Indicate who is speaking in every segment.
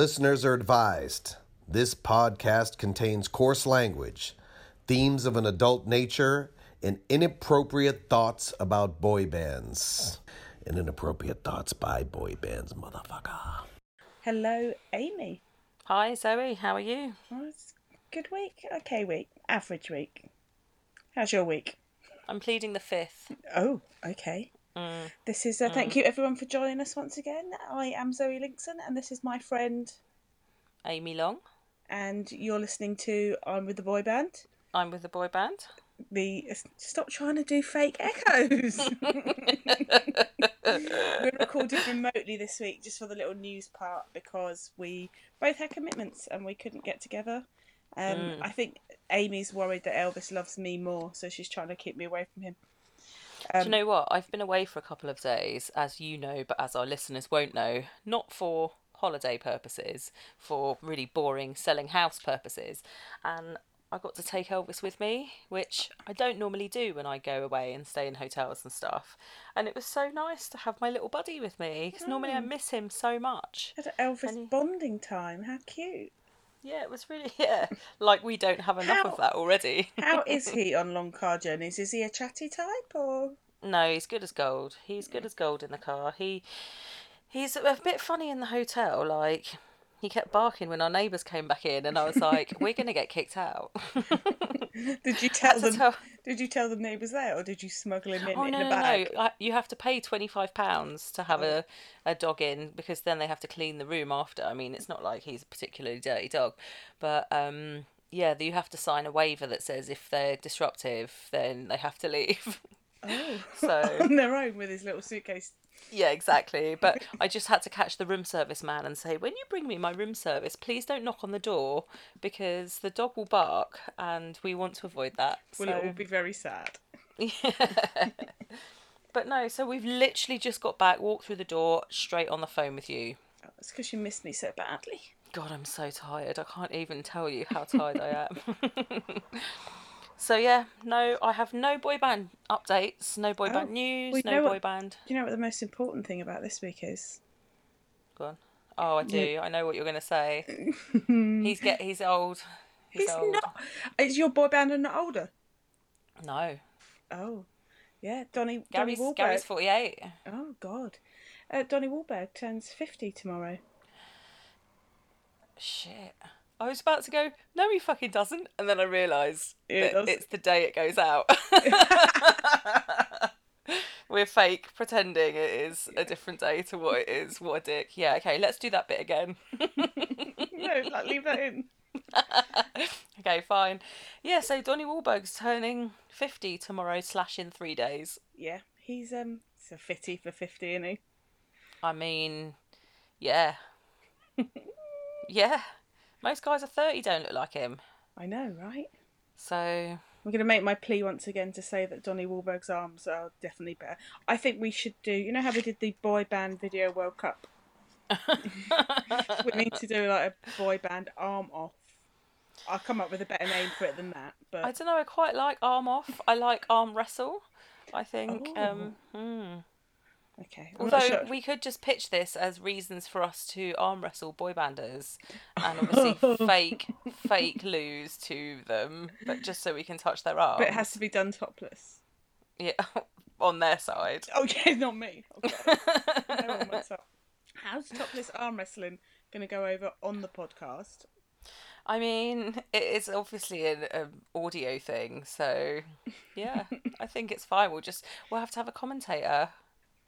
Speaker 1: Listeners are advised this podcast contains coarse language, themes of an adult nature, and inappropriate thoughts about boy bands. And inappropriate thoughts by boy bands, motherfucker.
Speaker 2: Hello, Amy.
Speaker 3: Hi Zoe, how are you?
Speaker 2: Oh, it's a good week. Okay, week. Average week. How's your week?
Speaker 3: I'm pleading the fifth.
Speaker 2: Oh, okay.
Speaker 3: Mm.
Speaker 2: This is uh, thank you everyone for joining us once again. I am Zoe Linkson, and this is my friend.
Speaker 3: Amy Long.
Speaker 2: And you're listening to I'm with the boy band.
Speaker 3: I'm with the boy band.
Speaker 2: The stop trying to do fake echoes. We're recorded remotely this week just for the little news part because we both had commitments and we couldn't get together. Um,
Speaker 3: Mm.
Speaker 2: I think Amy's worried that Elvis loves me more, so she's trying to keep me away from him.
Speaker 3: Do
Speaker 2: Um,
Speaker 3: you know what? I've been away for a couple of days, as you know, but as our listeners won't know, not for holiday purposes, for really boring selling house purposes. And I got to take Elvis with me, which I don't normally do when I go away and stay in hotels and stuff. And it was so nice to have my little buddy with me, because normally I
Speaker 2: Oh.
Speaker 3: miss him so much.
Speaker 2: Had Elvis
Speaker 3: he-
Speaker 2: bonding time. How cute.
Speaker 3: Yeah, it was really, yeah, like we don't have enough
Speaker 2: How-
Speaker 3: of that already.
Speaker 2: How is he on long car journeys? Is he a chatty type or?
Speaker 3: No, he's good as gold. He's good as gold in the car. He he's a bit funny in the hotel. Like he kept barking when our neighbours came back in, and I was like, "We're gonna get kicked out."
Speaker 2: Did you tell them?
Speaker 3: tell-
Speaker 2: Did you tell the neighbours there, or did you smuggle him in
Speaker 3: Oh
Speaker 2: in
Speaker 3: no,
Speaker 2: a
Speaker 3: no,
Speaker 2: bag?
Speaker 3: no! I- You have to pay twenty five pounds to have
Speaker 2: Oh.
Speaker 3: a, a dog in because then they have to clean the room after. I mean, it's not like he's a particularly dirty dog, but um, yeah, you have to sign a waiver that says if they're disruptive, then they have to leave.
Speaker 2: Oh,
Speaker 3: So-
Speaker 2: on their own with his little suitcase.
Speaker 3: Yeah, exactly. But I just had to catch the room service man and say, when you bring me my room service, please don't knock on the door because the dog will bark and we want to avoid that.
Speaker 2: Will
Speaker 3: so...
Speaker 2: it all be very sad?
Speaker 3: Yeah. but no, so we've literally just got back, walked through the door, straight on the phone with you.
Speaker 2: Oh, it's because you missed me so badly.
Speaker 3: God, I'm so tired. I can't even tell you how tired I am. so yeah, no, I have no boy band updates, no boy
Speaker 2: Oh,
Speaker 3: band news,
Speaker 2: we know
Speaker 3: no
Speaker 2: what-
Speaker 3: boy band.
Speaker 2: Do you know what the most important thing about this week is?
Speaker 3: Go on. Oh, I do.
Speaker 2: Yeah.
Speaker 3: I know what you're going to say. He's get. He's old. He's,
Speaker 2: He's
Speaker 3: old.
Speaker 2: not. Is your boy band not older?
Speaker 3: No.
Speaker 2: Oh, yeah. Donny
Speaker 3: Gary's,
Speaker 2: Donnie Wahlberg.
Speaker 3: Gary's 48.
Speaker 2: Oh God, uh, Donnie Wahlberg turns fifty tomorrow.
Speaker 3: Shit. I was about to go, no, he fucking doesn't. And then I realised
Speaker 2: Yeah, it
Speaker 3: it's the day it goes out. We're fake, pretending it is a different day to what it is. What a dick. Yeah, okay, let's do that bit again.
Speaker 2: no, like, leave that in.
Speaker 3: okay, fine. Yeah, so Donnie Wahlberg's turning 50 tomorrow, slash in three days.
Speaker 2: Yeah, he's um, it's a fitty for fifty, isn't he?
Speaker 3: I mean, yeah. yeah. Most guys are 30 don't look like him.
Speaker 2: I know, right?
Speaker 3: So,
Speaker 2: I'm going to make my plea once again to say that Donnie Wahlberg's arms are definitely better. I think we should do. You know how we did the boy band video World Cup. we need to do like a boy band arm off. I'll come up with a better name for it than that. But
Speaker 3: I don't know, I quite like arm off. I like arm wrestle. I think.
Speaker 2: Oh.
Speaker 3: Um, hmm.
Speaker 2: Okay. I'm
Speaker 3: Although
Speaker 2: sure.
Speaker 3: we could just pitch this as reasons for us to arm wrestle boy banders and obviously fake fake lose to them, but just so we can touch their arms.
Speaker 2: But it has to be done topless.
Speaker 3: Yeah, on their side.
Speaker 2: Oh yeah, not me. Okay. no one wants. How's topless arm wrestling going to go over on the podcast?
Speaker 3: I mean, it is obviously an um, audio thing, so yeah, I think it's fine. We'll just we'll have to have a commentator.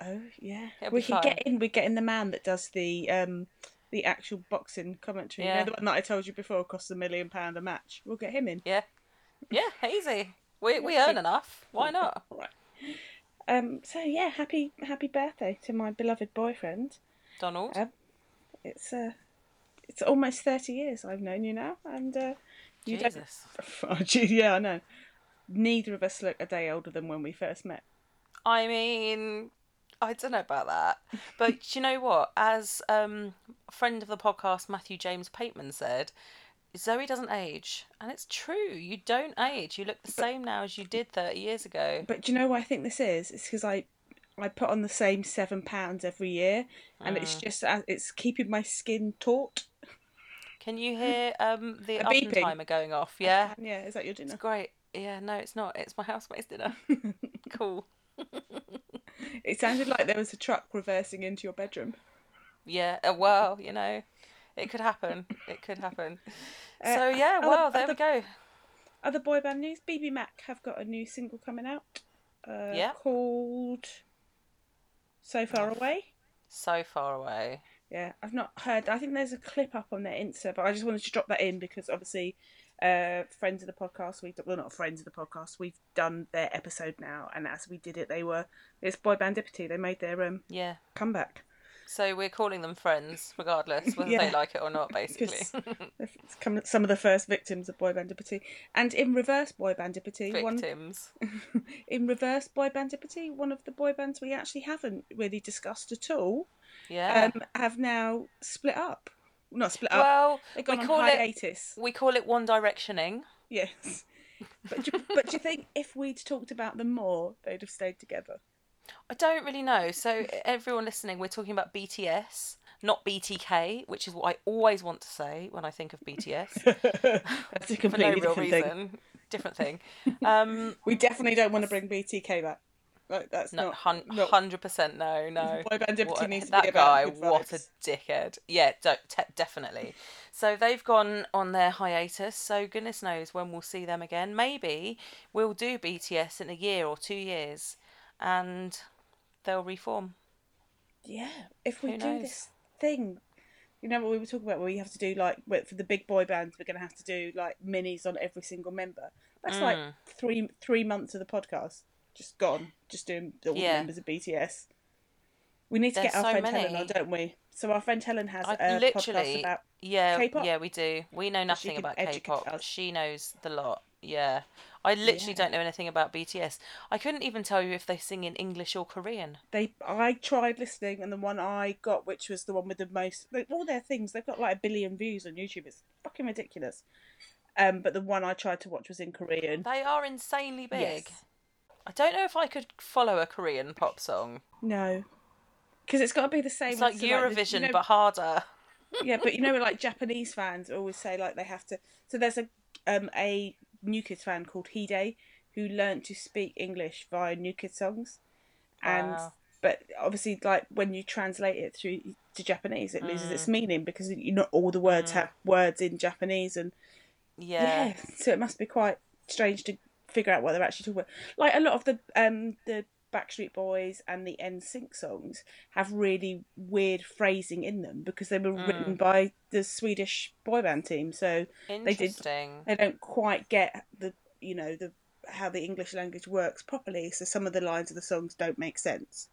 Speaker 2: Oh yeah,
Speaker 3: It'll
Speaker 2: we could get in. We get in the man that does the um the actual boxing commentary. You
Speaker 3: Yeah.
Speaker 2: know the one that I told you before costs a million pound a match. We'll get him in.
Speaker 3: Yeah, yeah, easy. We we earn enough. Why not?
Speaker 2: Right. Um. So yeah, happy happy birthday to my beloved boyfriend.
Speaker 3: Donald.
Speaker 2: Um, It's uh, it's almost thirty years I've known you now, and uh, you don't.
Speaker 3: Jesus.
Speaker 2: Oh, gee, yeah, I know. Neither of us look a day older than when we first met.
Speaker 3: I mean, I don't know about that, but you know what? As um, a friend of the podcast, Matthew James Pateman said, Zoe doesn't age, and it's true. You don't age. You look the same now as you did thirty years ago.
Speaker 2: But do you know why I think this is? It's because I I put on the same seven pounds every year, and it's
Speaker 3: Mm.
Speaker 2: just uh, it's keeping my skin taut.
Speaker 3: Can you hear um the
Speaker 2: A
Speaker 3: oven
Speaker 2: beeping?
Speaker 3: timer going off? Yeah.
Speaker 2: Yeah, is that your dinner?
Speaker 3: It's great. Yeah, no, it's not. It's my housemate's dinner. cool.
Speaker 2: It sounded like there was a truck reversing into your bedroom.
Speaker 3: Yeah. Uh, well, you know, it could happen. It could happen.
Speaker 2: Uh,
Speaker 3: So yeah,
Speaker 2: other-
Speaker 3: well, there
Speaker 2: other-
Speaker 3: we go.
Speaker 2: Other boy band news: BBMak have got a new single coming out. Uh,
Speaker 3: Yeah.
Speaker 2: Called "So Far Away."
Speaker 3: So far away.
Speaker 2: Yeah, I've not heard. I think there's a clip up on their Insta, but I just wanted to drop that in because obviously, uh, friends of the podcast, we well not friends of the podcast, we've done their episode now, and as we did it, they were it's boy band Bandipity. They made their um
Speaker 3: Yeah.
Speaker 2: comeback.
Speaker 3: So we're calling them friends, regardless whether
Speaker 2: Yeah.
Speaker 3: they like it or not. Basically,
Speaker 2: It's come, some of the first victims of boy bandipity, and in reverse boy bandipity, one
Speaker 3: victims.
Speaker 2: in reverse boy bandipity, one of the boy bands we actually haven't really discussed at all,
Speaker 3: Yeah.
Speaker 2: um, have now split up. Not split up.
Speaker 3: well, we call it we call it One Directioning.
Speaker 2: Yes. But do, but do you think if we'd talked about them more, they'd have stayed together?
Speaker 3: I don't really know. So everyone listening, we're talking about BTS, not BTK, which is what I always want to say when I think of BTS
Speaker 2: That's a
Speaker 3: for no
Speaker 2: completely
Speaker 3: real
Speaker 2: different
Speaker 3: reason.
Speaker 2: thing.
Speaker 3: Different thing. Um,
Speaker 2: We definitely don't want to bring BTK back. Like that's
Speaker 3: no,
Speaker 2: not
Speaker 3: hundred percent no, no.
Speaker 2: Boy bandipity
Speaker 3: What
Speaker 2: needs to
Speaker 3: that
Speaker 2: be
Speaker 3: guy, what a dickhead. Yeah, definitely. So they've gone on their hiatus. So goodness knows when we'll see them again. Maybe we'll do BTS in a year or two years, and they'll reform.
Speaker 2: Yeah, if we
Speaker 3: Who
Speaker 2: do
Speaker 3: knows?
Speaker 2: this thing, you know what we were talking about, where we have to do like for the big boy bands, we're going to have to do like minis on every single member. That's like
Speaker 3: Mm.
Speaker 2: three three months of the podcast just gone, just doing all the
Speaker 3: Yeah.
Speaker 2: members of BTS. We need to
Speaker 3: There's
Speaker 2: get our
Speaker 3: so
Speaker 2: friend Helen on, don't we? So our friend Helen has
Speaker 3: I
Speaker 2: a podcast about.
Speaker 3: yeah,
Speaker 2: K-pop?
Speaker 3: yeah, we do. We know nothing about K-pop.
Speaker 2: us.
Speaker 3: She knows the lot. Yeah, I literally
Speaker 2: Yeah.
Speaker 3: don't know anything about BTS. I couldn't even tell you if they sing in English or Korean.
Speaker 2: They, I tried listening, and the one I got, which was the one with the most, like, all their things, they've got like a billion views on YouTube. It's fucking ridiculous. Um, but the one I tried to watch was in Korean.
Speaker 3: They are insanely big.
Speaker 2: Yes.
Speaker 3: I don't know if I could follow a Korean pop song.
Speaker 2: No, because it's got to be the same.
Speaker 3: It's like
Speaker 2: as
Speaker 3: Eurovision,
Speaker 2: you know-
Speaker 3: but harder.
Speaker 2: yeah, but you know, like Japanese fans always say like they have to. So there's a um a New Kids fan called Hide who learnt to speak English via New Kids songs, and
Speaker 3: Wow.
Speaker 2: but obviously like when you translate it through to Japanese, it loses
Speaker 3: Mm.
Speaker 2: its meaning because you not all the words have words in Japanese and
Speaker 3: Yeah.
Speaker 2: yeah. so it must be quite strange to figure out what they're actually talking about. Like a lot of the um the Backstreet Boys and the NSYNC songs have really weird phrasing in them because they were
Speaker 3: Mm.
Speaker 2: written by the Swedish boy band team, so did-
Speaker 3: Interesting.
Speaker 2: they don't quite get the you know the how the English language works properly. So some of the lines of the songs don't make sense.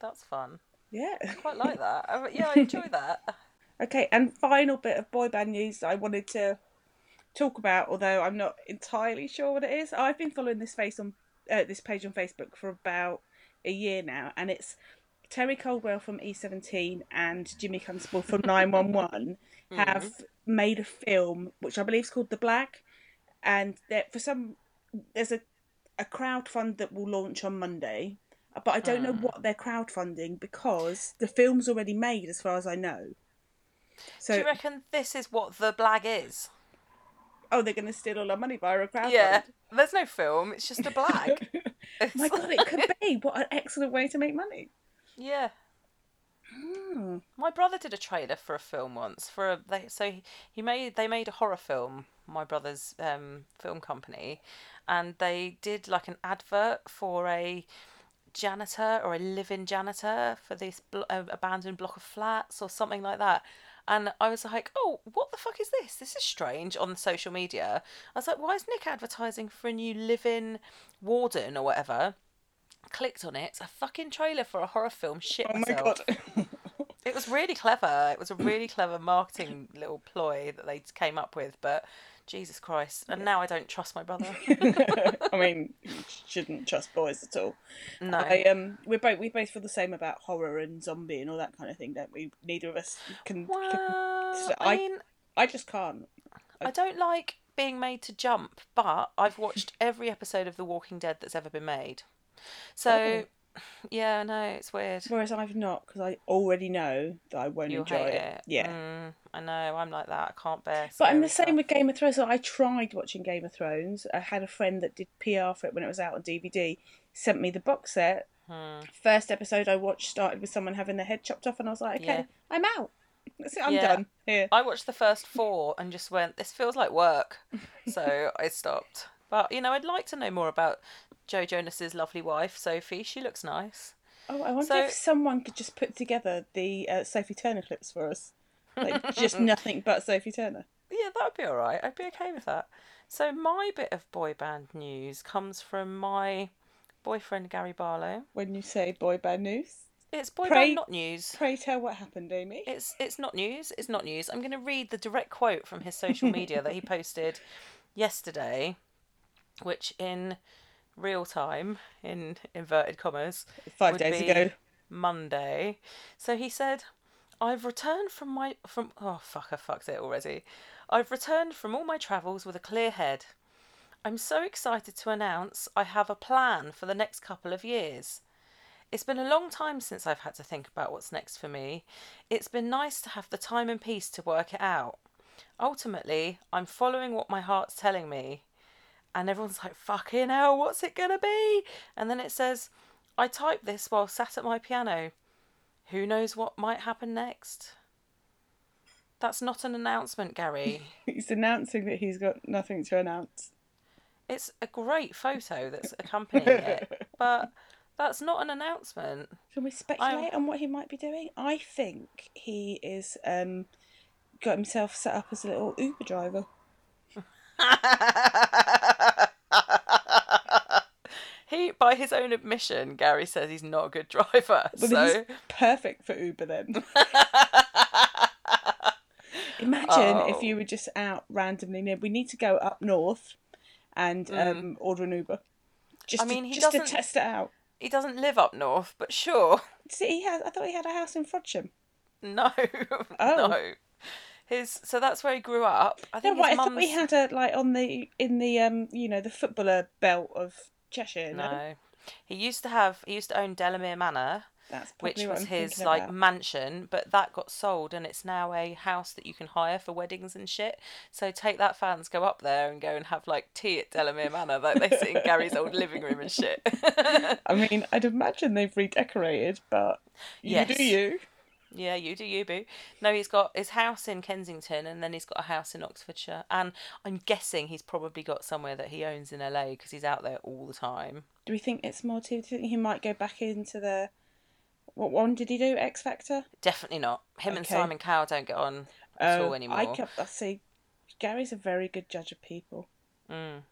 Speaker 3: That's fun.
Speaker 2: Yeah.
Speaker 3: I Quite like that. I- yeah, I enjoy that.
Speaker 2: Okay, and final bit of boy band news I wanted to talk about, although I'm not entirely sure what it is. I've been following this face on uh, this page on Facebook for about a year now, and it's Terry Coldwell from E17 and Jimmy Constable from 911 have made a film which I believe is called The Blag, and for some there's a a crowdfund that will launch on Monday. But I don't know what they're crowdfunding because the film's already made, as far as I know. So,
Speaker 3: Do you reckon this is what the blag is?
Speaker 2: Oh, they're going to steal all our money via a crowdfund.
Speaker 3: Yeah. There's no film. It's just a blag.
Speaker 2: My God, it could be. What an excellent way to make money.
Speaker 3: Yeah.
Speaker 2: Hmm.
Speaker 3: My brother did a trailer for a film once for a they so he, he made they made a horror film my brother's um film company and they did like an advert for a janitor or a live-in janitor for this bl- uh, abandoned block of flats or something like that and I was like, "Oh, what the fuck is this? This is strange." On social media, I was like, "Why is Nick advertising for a new live-in warden or whatever?" Clicked on it. It's a fucking trailer for a horror film. Shit
Speaker 2: Oh my
Speaker 3: myself.
Speaker 2: God.
Speaker 3: It was really clever. It was a really clever marketing little ploy that they came up with, but Jesus Christ. And now I don't trust my brother.
Speaker 2: I mean, you shouldn't trust boys at all.
Speaker 3: No.
Speaker 2: I um, we both we both feel the same about horror and zombie and all that kind of thing, don't we? Neither of us can. can
Speaker 3: Well,
Speaker 2: So
Speaker 3: I
Speaker 2: I-
Speaker 3: mean,
Speaker 2: I just can't.
Speaker 3: I don't like being made to jump, but I've watched every episode of The Walking Dead that's ever been made. So,
Speaker 2: Oh.
Speaker 3: Yeah, no, it's weird.
Speaker 2: Whereas I've not because I already know that I won't
Speaker 3: You'll
Speaker 2: enjoy it.
Speaker 3: it.
Speaker 2: Yeah.
Speaker 3: Mm, I know. I'm like that. I can't bear.
Speaker 2: But I'm the same
Speaker 3: stuff.
Speaker 2: with Game of Thrones. I tried watching Game of Thrones. I had a friend that did PR for it when it was out on DVD. Sent me the box set.
Speaker 3: Hmm.
Speaker 2: First episode I watched started with someone having their head chopped off, and I was like, okay,
Speaker 3: Yeah.
Speaker 2: I'm out. That's it. I'm
Speaker 3: Yeah.
Speaker 2: done here.
Speaker 3: I watched the first four and just went, this feels like work. So I stopped. But, you know, I'd like to know more about Joe Jonas's lovely wife, Sophie. She looks nice.
Speaker 2: Oh, I wonder
Speaker 3: So-
Speaker 2: if someone could just put together the uh, Sophie Turner clips for us. Like just nothing but Sophie Turner.
Speaker 3: Yeah, that would be all right. I'd be okay with that. So my bit of boy band news comes from my boyfriend Gary Barlow.
Speaker 2: When you say boy band news,
Speaker 3: It's boy
Speaker 2: Pray-
Speaker 3: band not news.
Speaker 2: pray tell what happened, Amy.
Speaker 3: It's it's not news. It's not news. I'm going to read the direct quote from his social media that he posted yesterday, which in real time, in inverted commas,
Speaker 2: Five days ago.
Speaker 3: Monday. So he said, "I've returned from my from oh fuck, I fucked it already. I've returned from all my travels with a clear head. I'm so excited to announce I have a plan for the next couple of years." It's been a long time since I've had to think about what's next for me. It's been nice to have the time and peace to work it out. Ultimately, I'm following what my heart's telling me. And everyone's like, fucking hell, what's it gonna be? And then it says, I typed this while sat at my piano. Who knows what might happen next? That's not an announcement, Gary.
Speaker 2: He's announcing that he's got nothing to announce.
Speaker 3: it's a great photo that's accompanying it, but that's not an announcement.
Speaker 2: Can we speculate on what he might be doing? I think he is um got himself set up as a little Uber driver.
Speaker 3: he, by his own admission, Gary says he's not a good driver.
Speaker 2: But
Speaker 3: so
Speaker 2: he's perfect for Uber then. Imagine if
Speaker 3: Oh.
Speaker 2: you were just out randomly near. We need to go up north and um, order an Uber. Just,
Speaker 3: Mm. I mean,
Speaker 2: to, just to test it out.
Speaker 3: he doesn't live up north, but sure.
Speaker 2: See, he has. I thought he had a house in Frodsham.
Speaker 3: No,
Speaker 2: Oh.
Speaker 3: no. His so that's where he grew up. I
Speaker 2: No,
Speaker 3: think
Speaker 2: right. I
Speaker 3: his
Speaker 2: thought we had a like on the in the um you know the footballer belt of Cheshire. No,
Speaker 3: no. He used to have he used to own Delamere Manor,
Speaker 2: that's
Speaker 3: which was
Speaker 2: I'm
Speaker 3: his like
Speaker 2: about.
Speaker 3: mansion, but that got sold and it's now a house that you can hire for weddings and shit. So take that fans go up there and go and have like tea at Delamere Manor. Like they sit in Gary's old living room and shit.
Speaker 2: I mean, I'd imagine they've redecorated, but you
Speaker 3: Yes.
Speaker 2: do you.
Speaker 3: Yeah, you do you, boo. No, he's got his house in Kensington and then he's got a house in Oxfordshire. And I'm guessing he's probably got somewhere that he owns in LA because he's out there all the time.
Speaker 2: Do we think it's more? Do you think he might go back into the? What one did he do? X Factor.
Speaker 3: Definitely not. Him and Simon Cowell don't get on at all anymore.
Speaker 2: I, can, I see. Gary's a very good judge of people.
Speaker 3: Mm.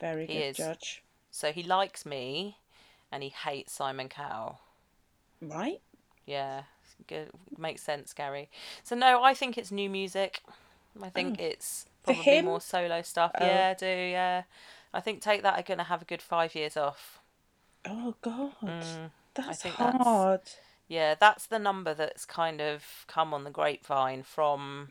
Speaker 2: Very
Speaker 3: He
Speaker 2: good
Speaker 3: is.
Speaker 2: judge.
Speaker 3: So he likes me and he hates Simon Cowell.
Speaker 2: Right?
Speaker 3: Yeah, good. Makes sense, Gary. So no, I think it's new music. I think it's probably more solo stuff.
Speaker 2: Oh.
Speaker 3: Yeah, I do yeah. I think take that. are gonna have a good five years off.
Speaker 2: Oh God, that's
Speaker 3: Mm, think that's-
Speaker 2: hard.
Speaker 3: Yeah, that's the number that's kind of come on the grapevine from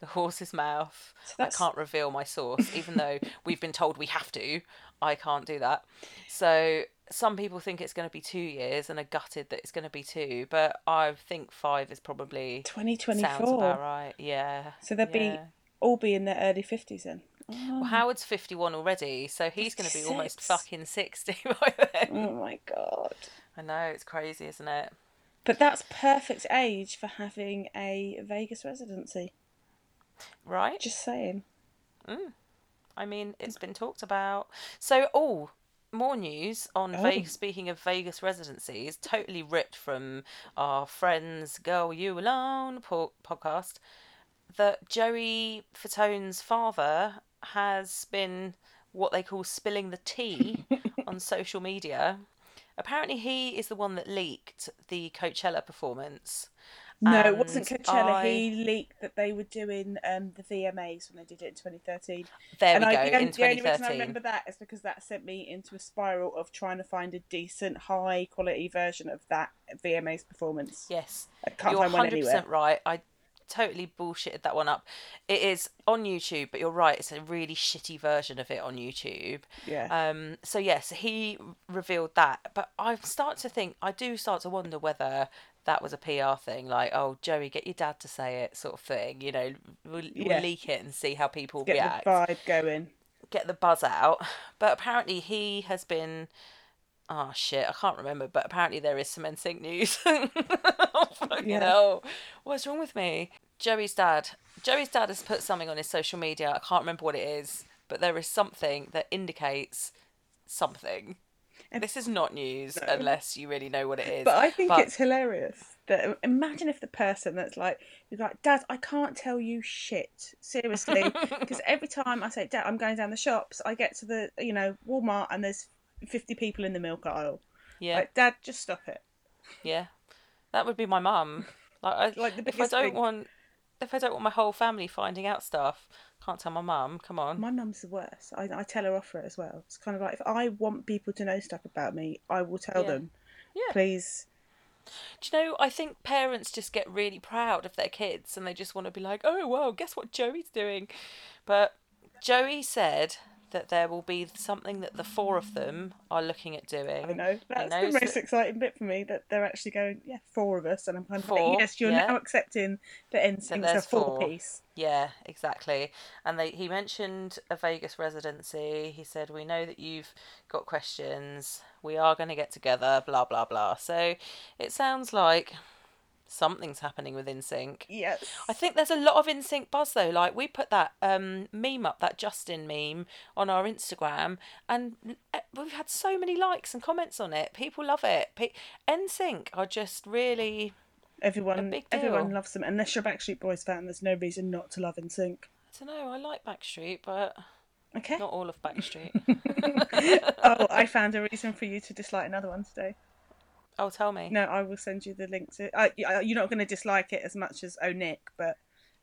Speaker 3: the horse's mouth.
Speaker 2: So
Speaker 3: I can't reveal my source, even though we've been told we have to. I can't do that. So some people think it's going to be two years and are gutted that it's going to be two, but I think five is probably
Speaker 2: 2024.
Speaker 3: sounds about right. Yeah.
Speaker 2: So they'll be all be in their early fifties then.
Speaker 3: Well, oh. Howard's fifty-one already, so he's going to be almost fucking sixty by then.
Speaker 2: Oh my God.
Speaker 3: I know it's crazy, isn't it?
Speaker 2: But that's perfect age for having a Vegas residency.
Speaker 3: Right.
Speaker 2: Just saying. Mm.
Speaker 3: I mean, it's been talked about. So, oh, more news on
Speaker 2: Oh.
Speaker 3: Vegas. Speaking of Vegas residencies, totally ripped from our friends "Girl You Alone" po- podcast. That Joey Fatone's father has been what they call spilling the tea on social media. Apparently, he is the one that leaked the Coachella performance.
Speaker 2: No, it wasn't Coachella.
Speaker 3: I-
Speaker 2: He leaked that they were doing um, the VMAs when they did it in 2013.
Speaker 3: There
Speaker 2: and
Speaker 3: we
Speaker 2: I,
Speaker 3: go
Speaker 2: the, only,
Speaker 3: in
Speaker 2: the only reason I remember that is because that sent me into a spiral of trying to find a decent, high quality version of that VMAs performance.
Speaker 3: Yes.
Speaker 2: I can't
Speaker 3: You're
Speaker 2: find one anywhere.
Speaker 3: right. I totally bullshitted that one up. It is on YouTube, but you're right. It's a really shitty version of it on YouTube.
Speaker 2: Yeah.
Speaker 3: Um. So yes, he revealed that, but I start to think I do start to wonder whether that was a PR thing, like oh Joey, get your dad to say it, sort of thing. You know, we'll,
Speaker 2: Yeah.
Speaker 3: we'll leak it and see how people
Speaker 2: Get
Speaker 3: react
Speaker 2: the vibe going.
Speaker 3: get the buzz out. But apparently he has been. Oh shit, I can't remember, but apparently there is some NSYNC news. oh, fucking
Speaker 2: Yeah.
Speaker 3: hell. What's wrong with me? Joey's dad. Joey's dad has put something on his social media. I can't remember what it is, but there is something that indicates something. This is not news unless you really know what it is.
Speaker 2: But I think it's hilarious. That imagine if the person that's like, you're like, Dad, I can't tell you shit. Seriously, because every time I say, Dad, I'm going down the shops, I get to the, you know, Walmart and there's 50 people in the milk aisle.
Speaker 3: yeah,
Speaker 2: Like, Dad, just stop it.
Speaker 3: yeah. That would be my mum. Like, I,
Speaker 2: Like the
Speaker 3: if I don't
Speaker 2: thing.
Speaker 3: want, if I don't want my whole family finding out stuff, can't tell my mum. Come on.
Speaker 2: My mum's the worst. I, I tell her off for it as well. It's kind of like if I want people to know stuff about me, I will tell
Speaker 3: Yeah.
Speaker 2: them.
Speaker 3: Yeah.
Speaker 2: Please.
Speaker 3: Do you know, I think parents just get really proud of their kids and they just want to be like, oh, well, guess what Joey's doing? But Joey said that there will be something that the four of them are looking at doing.
Speaker 2: I know. That's the most
Speaker 3: that-
Speaker 2: exciting bit for me that they're actually going, yeah, four of us. And I'm kind of
Speaker 3: Four,
Speaker 2: like, yes, you're
Speaker 3: yeah.
Speaker 2: now accepting that NSYNC's a four
Speaker 3: four.
Speaker 2: piece.
Speaker 3: Yeah, exactly. And they he mentioned a Vegas residency. He said, "We know that you've got questions. We are going to get together." Blah blah blah. So it sounds like something's happening with NSYNC.
Speaker 2: Yes.
Speaker 3: I think there's a lot of NSYNC buzz though. Like we put that um, meme up, that Justin meme, on our Instagram, and uh, we've had so many likes and comments on it. People love it. Pe- NSYNC are just really.
Speaker 2: Everyone,
Speaker 3: big
Speaker 2: everyone loves them. Unless you're a Backstreet Boys fan, there's no reason not to love NSYNC.
Speaker 3: I don't know. I like Backstreet, but
Speaker 2: Okay.
Speaker 3: not all of Backstreet.
Speaker 2: oh, I found a reason for you to dislike another one today.
Speaker 3: Oh, tell me.
Speaker 2: No, I will send you the link to. I, I- you're not going to dislike it as much as Oh Nick, but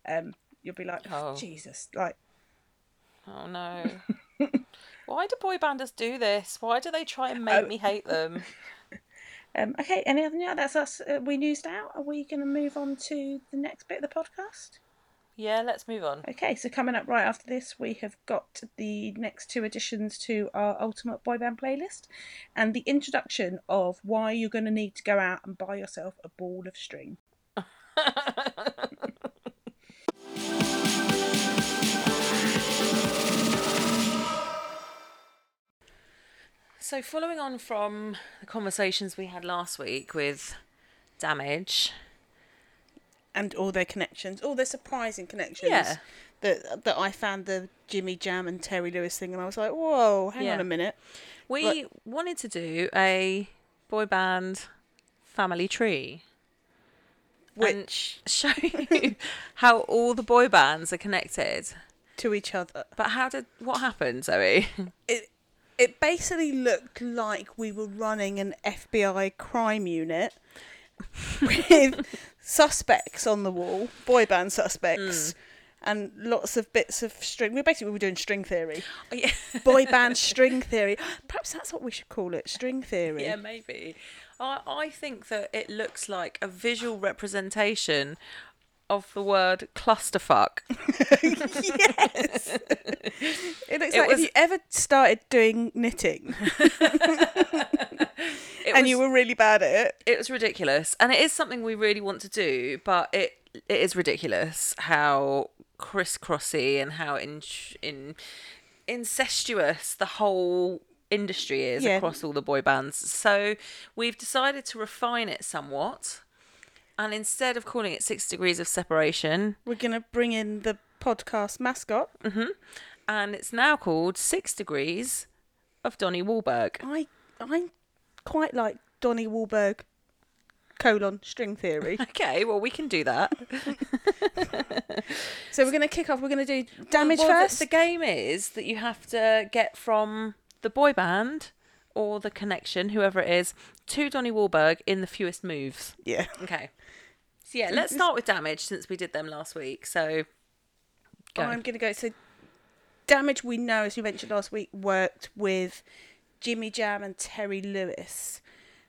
Speaker 2: um, you'll be like,
Speaker 3: Oh.
Speaker 2: Jesus, like
Speaker 3: Oh no. Why do boy banders do this? Why do they try and make
Speaker 2: Oh.
Speaker 3: me hate them?
Speaker 2: Um, okay, any other? That's us. Uh, we newsed out. Are we going to move on to the next bit of the podcast?
Speaker 3: Yeah, let's move on.
Speaker 2: Okay, so coming up right after this, we have got the next two additions to our Ultimate Boy Band playlist and the introduction of why you're going to need to go out and buy yourself a ball of string.
Speaker 3: So, following on from the conversations we had last week with Damage,
Speaker 2: And all their connections, all their surprising connections.
Speaker 3: Yeah.
Speaker 2: That, that I found the Jimmy Jam and Terry Lewis thing, and I was like, whoa, hang
Speaker 3: Yeah.
Speaker 2: on a minute.
Speaker 3: we wanted to do a boy band family tree.
Speaker 2: Which
Speaker 3: show you how all the boy bands are connected.
Speaker 2: to each other.
Speaker 3: But how did what happened, Zoe?
Speaker 2: it it basically looked like we were running an FBI crime unit with suspects on the wall, boy band suspects, hmm. and lots of bits of string. We basically were doing string theory,
Speaker 3: Oh, yeah.
Speaker 2: boy band string theory. Perhaps that's what we should call it, string theory.
Speaker 3: Yeah, maybe. I I think that it looks like a visual representation of the word clusterfuck.
Speaker 2: yes. It looks
Speaker 3: It
Speaker 2: like
Speaker 3: was-
Speaker 2: if you ever started doing knitting
Speaker 3: It
Speaker 2: and
Speaker 3: was,
Speaker 2: you were really bad at it.
Speaker 3: it was ridiculous, and it is something we really want to do, but it it is ridiculous how crisscrossy and how in in incestuous the whole industry is
Speaker 2: Yeah.
Speaker 3: across all the boy bands. So we've decided to refine it somewhat. And instead of calling it Six Degrees of Separation,
Speaker 2: We're gonna bring in the podcast mascot. Mm-hmm.
Speaker 3: and it's now called Six Degrees of Donnie Wahlberg.
Speaker 2: I I quite like Donnie Wahlberg colon string theory.
Speaker 3: Okay, well we can do that.
Speaker 2: so we're gonna kick off. We're gonna do damage
Speaker 3: Well, the-
Speaker 2: first.
Speaker 3: The, game is that you have to get from the boy band or the connection, whoever it is, to Donnie Wahlberg in the fewest moves.
Speaker 2: yeah.
Speaker 3: Okay. So yeah, let's start with damage since we did them last week. So go.
Speaker 2: I'm gonna go. So damage we know, as you mentioned last week, worked with Jimmy Jam and Terry Lewis.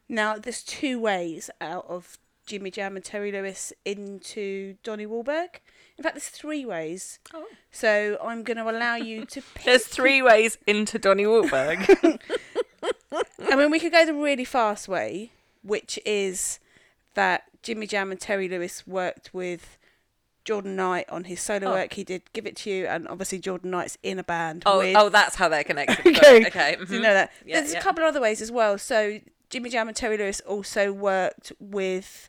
Speaker 2: Now there's two ways out of Jimmy Jam and Terry Lewis into Donnie Wahlberg. In fact, there's three ways.
Speaker 3: Oh.
Speaker 2: So I'm going to allow you to pick.
Speaker 3: There's three ways into Donnie Wahlberg.
Speaker 2: I mean, we could go the really fast way, which is that Jimmy Jam and Terry Lewis worked with Jordan Knight on his solo
Speaker 3: Oh.
Speaker 2: work. He did "Give It to You," and obviously Jordan Knight's in a band.
Speaker 3: oh,
Speaker 2: with...
Speaker 3: oh, that's how they're connected.
Speaker 2: okay,
Speaker 3: okay.
Speaker 2: Do you
Speaker 3: mhm.
Speaker 2: know that?
Speaker 3: Yeah,
Speaker 2: There's
Speaker 3: yeah.
Speaker 2: a couple of other ways as well. So Jimmy Jam and Terry Lewis also worked with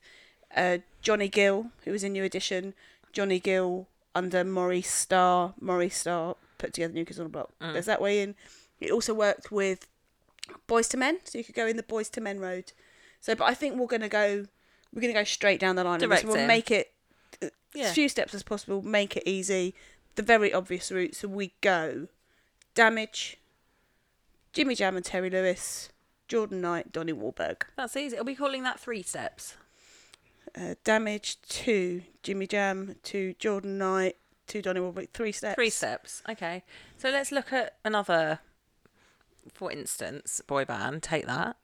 Speaker 2: uh, Johnny Gill, who was in New Edition. Johnny Gill under Maurice Starr. Maurice Starr put together New Kids on the Block.
Speaker 3: Mm.
Speaker 2: There's that way in. He also worked with Boyz II Men, so you could go in the Boyz II Men road. So, but I think we're gonna go. We're gonna go straight down the line.
Speaker 3: Direct
Speaker 2: We'll
Speaker 3: in.
Speaker 2: make it
Speaker 3: Yeah.
Speaker 2: as few steps as possible. Make it easy. The very obvious route. So we go Damage, Jimmy Jam and Terry Lewis, Jordan Knight, Donnie Wahlberg.
Speaker 3: That's easy. Are we calling that three steps?
Speaker 2: Uh, damage to Jimmy Jam to Jordan Knight to Donnie Wahlberg. Three steps.
Speaker 3: Three steps. Okay. So let's look at another, for instance, boy band. Take that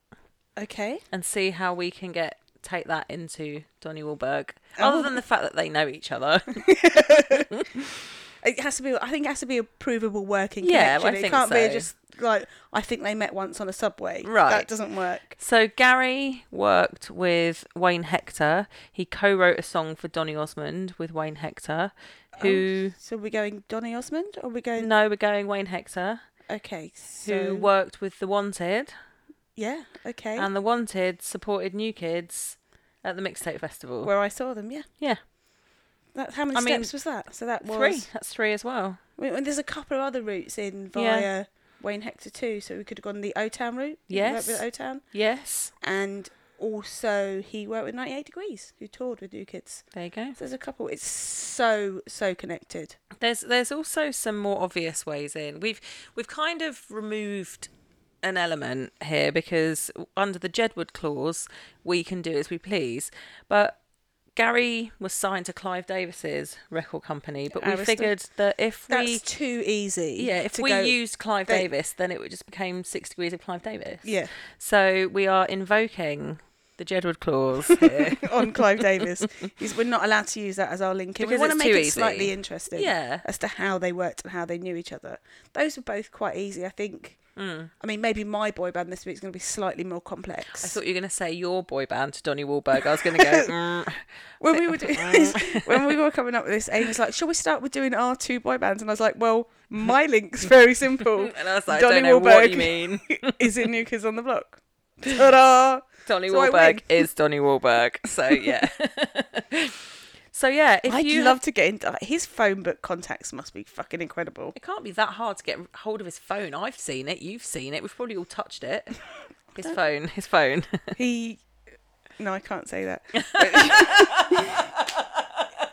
Speaker 2: Okay.
Speaker 3: and see how we can get take that into Donnie Wahlberg.
Speaker 2: Oh.
Speaker 3: Other than the fact that they know each other.
Speaker 2: It has to be. I think it has to be a provable working
Speaker 3: Yeah,
Speaker 2: connection.
Speaker 3: I
Speaker 2: it
Speaker 3: think
Speaker 2: can't be just like I think they met once on a subway.
Speaker 3: Right.
Speaker 2: That doesn't work.
Speaker 3: So Gary worked with Wayne Hector. He co-wrote a song for Donny Osmond with Wayne Hector, oh, who
Speaker 2: So we're going Donny Osmond, or we're going?
Speaker 3: no, we're going Wayne Hector,
Speaker 2: Okay. So
Speaker 3: who worked with The Wanted,
Speaker 2: yeah. Okay.
Speaker 3: and The Wanted supported New Kids at the Mixtape Festival.
Speaker 2: Where I saw them. Yeah.
Speaker 3: yeah,
Speaker 2: That, how many
Speaker 3: I mean,
Speaker 2: steps was that? So that was
Speaker 3: three. That's three as well.
Speaker 2: I mean, and there's a couple of other routes in via
Speaker 3: Yeah.
Speaker 2: Wayne Hector too. So we could have gone the O Town route.
Speaker 3: Yes.
Speaker 2: with O Town,
Speaker 3: Yes,
Speaker 2: and also he worked with 98 Degrees, who toured with New Kids.
Speaker 3: there you go.
Speaker 2: So there's a couple. It's so so connected.
Speaker 3: There's there's also some more obvious ways in. We've we've kind of removed an element here because under the Jedward clause we can do as we please. But Gary was signed to Clive Davis's record company, but we
Speaker 2: Arista.
Speaker 3: figured that if we that's
Speaker 2: too easy.
Speaker 3: yeah, if we
Speaker 2: go-
Speaker 3: used Clive
Speaker 2: they-
Speaker 3: Davis, then it would just became six degrees of Clive Davis.
Speaker 2: yeah
Speaker 3: So we are invoking the Jedward clause here.
Speaker 2: on Clive Davis, He's, we're not allowed to use that as our link. in. we want to make it
Speaker 3: easy.
Speaker 2: slightly interesting.
Speaker 3: yeah.
Speaker 2: as to how they worked and how they knew each other. Those were both quite easy, I think.
Speaker 3: Mm.
Speaker 2: I mean, maybe my boy band this week is going to be slightly more complex.
Speaker 3: I thought you were going to say your boy band to Donnie Wahlberg. I was going to go. mm.
Speaker 2: when we were doing this, when we were coming up with this, Amy was like, "Shall we start with doing our two boy bands?" And I was like, "Well, my link's very simple.
Speaker 3: And I was like,
Speaker 2: Donny
Speaker 3: I don't what you
Speaker 2: Wahlberg.
Speaker 3: mean.
Speaker 2: is in New Kids on the Block." Ta-da!
Speaker 3: Donny
Speaker 2: So
Speaker 3: Wahlberg is Donnie Wahlberg. So yeah. So yeah, if
Speaker 2: I'd
Speaker 3: you
Speaker 2: love to get into his phone book contacts. Must be fucking incredible.
Speaker 3: it can't be that hard to get hold of his phone. I've seen it. You've seen it. We've probably all touched it. His phone. His phone.
Speaker 2: He. No, I can't say that.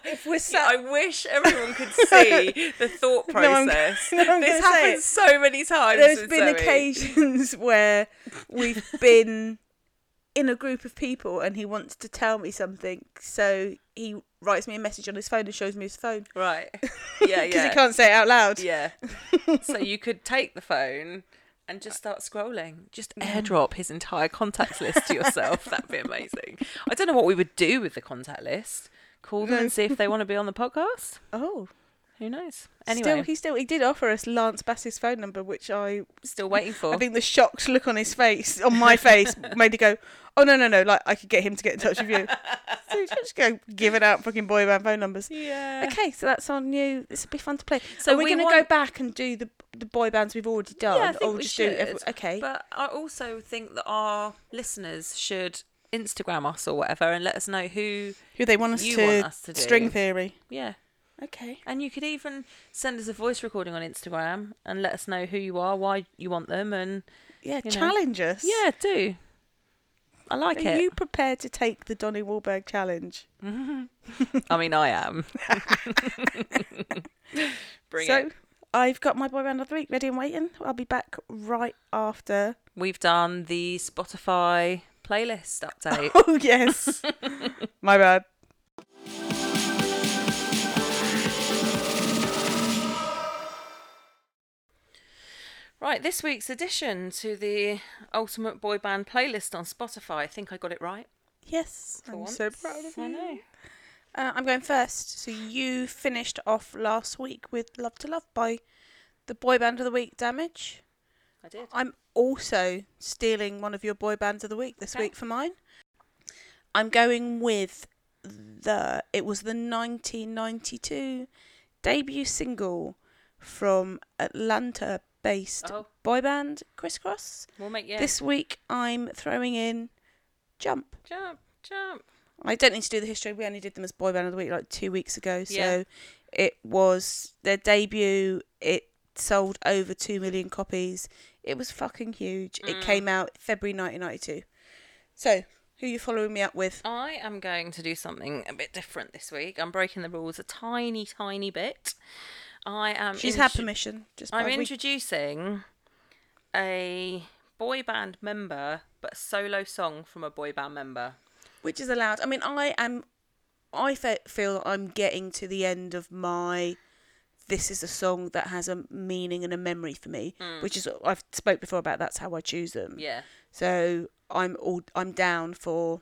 Speaker 2: if we're sat
Speaker 3: I wish everyone could see the thought
Speaker 2: No, I'm-
Speaker 3: process.
Speaker 2: no, I'm
Speaker 3: this happens so many times.
Speaker 2: There's been
Speaker 3: Zoe.
Speaker 2: occasions where we've been in a group of people and he wants to tell me something so he writes me a message on his phone and shows me his phone
Speaker 3: Right. Yeah,
Speaker 2: because
Speaker 3: yeah.
Speaker 2: he can't say it out loud
Speaker 3: Yeah. so you could take the phone and just start scrolling. Just
Speaker 2: Mm.
Speaker 3: airdrop his entire contacts list to yourself. That'd be amazing. I don't know what we would do with the contact list. Call them and see if they want to be on the podcast.
Speaker 2: oh
Speaker 3: Who knows?
Speaker 2: still
Speaker 3: Anyway,
Speaker 2: he still he did offer us lance bass's phone number which i
Speaker 3: still waiting for.
Speaker 2: i think the shocked look on his face on my face made it go oh no no no like i could get him to get in touch with you so you just go giving out fucking boy band phone numbers
Speaker 3: yeah.
Speaker 2: Okay, so that's on you. This will be fun to play.
Speaker 3: So
Speaker 2: we're
Speaker 3: we
Speaker 2: going to go back and do the the boy bands we've already done,
Speaker 3: Yeah, I think
Speaker 2: or
Speaker 3: we
Speaker 2: just
Speaker 3: should.
Speaker 2: do every, okay.
Speaker 3: But I also think that our listeners should Instagram us or whatever and let us know who.
Speaker 2: Who they want us to,
Speaker 3: want us to do.
Speaker 2: string theory?
Speaker 3: Yeah.
Speaker 2: Okay.
Speaker 3: And you could even send us a voice recording on Instagram and let us know who you are, why you want them, and
Speaker 2: Yeah,
Speaker 3: You know.
Speaker 2: challenge us.
Speaker 3: yeah, do. I like
Speaker 2: Are
Speaker 3: it.
Speaker 2: you prepared to take the Donnie Wahlberg challenge? Mm-hmm.
Speaker 3: I mean, I am. Bring
Speaker 2: so
Speaker 3: it.
Speaker 2: I've got my boy band of the week ready and waiting. I'll be back right after.
Speaker 3: We've done the Spotify playlist update.
Speaker 2: Oh yes, my bad.
Speaker 3: Right, this week's addition to the Ultimate Boy Band playlist on Spotify. I think I got it right.
Speaker 2: Yes,
Speaker 3: For
Speaker 2: I'm
Speaker 3: once.
Speaker 2: so proud of you.
Speaker 3: I know.
Speaker 2: Uh, I'm going first. So you finished off last week with "Love to Love" by the boy band of the week, Damage.
Speaker 3: I did.
Speaker 2: I'm also stealing one of your boy bands of the week this
Speaker 3: Okay.
Speaker 2: week for mine. I'm going with the it was the 1992 debut single from Atlanta based
Speaker 3: Oh,
Speaker 2: boy band Kris Kross.
Speaker 3: we'll make yeah.
Speaker 2: This week I'm throwing in Jump.
Speaker 3: jump, jump.
Speaker 2: I don't need to do the history. We only did them as boy band of the week like two weeks ago. So
Speaker 3: Yeah.
Speaker 2: it was their debut. It sold over two million copies. It was fucking huge. It
Speaker 3: Mm.
Speaker 2: came out February 1992. So who are you following me up with?
Speaker 3: I am going to do something a bit different this week. I'm breaking the rules a tiny, tiny bit. I am.
Speaker 2: She's had permission. Just
Speaker 3: I'm introducing a boy band member, but a solo song from a boy band member.
Speaker 2: which is allowed. I mean, I am. I fe- feel I'm getting to the end of my. This is a song that has a meaning and a memory for me, which is I've spoke before about. That's how I choose them.
Speaker 3: Mm. Yeah.
Speaker 2: So I'm all I'm down for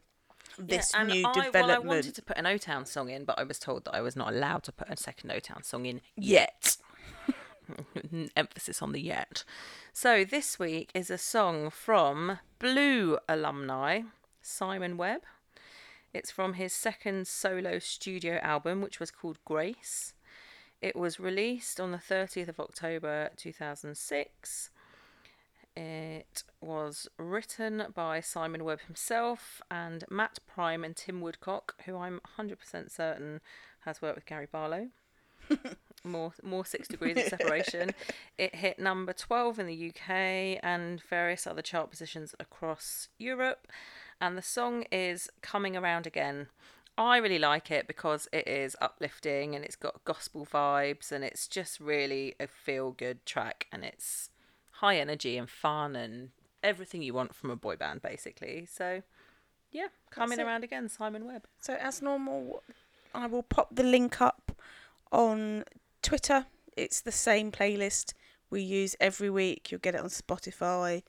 Speaker 2: this
Speaker 3: yeah,
Speaker 2: new
Speaker 3: I, Well, I wanted to put an O Town song in, but I was told that I was not allowed to put a second O Town song in
Speaker 2: Yet.
Speaker 3: Emphasis on the yet. So this week is a song from Blue alumni Simon Webbe. It's from his second solo studio album, which was called Grace. It was released on the 30th of October 2006. It was written by Simon Webbe himself and Matt Prime and Tim Woodcock, who I'm 100% certain has worked with Gary Barlow. more more six degrees of separation. It hit number 12 in the UK and various other chart positions across Europe. And the song is Coming Around Again. I really like it because it is uplifting and it's got gospel vibes and it's just really a feel good track and it's high energy and fun and everything you want from a boy band basically. So yeah, Coming. Around Again, Simon Webbe.
Speaker 2: So as normal, I will pop the link up on Twitter. It's the same playlist we use every week. You'll get it on Spotify.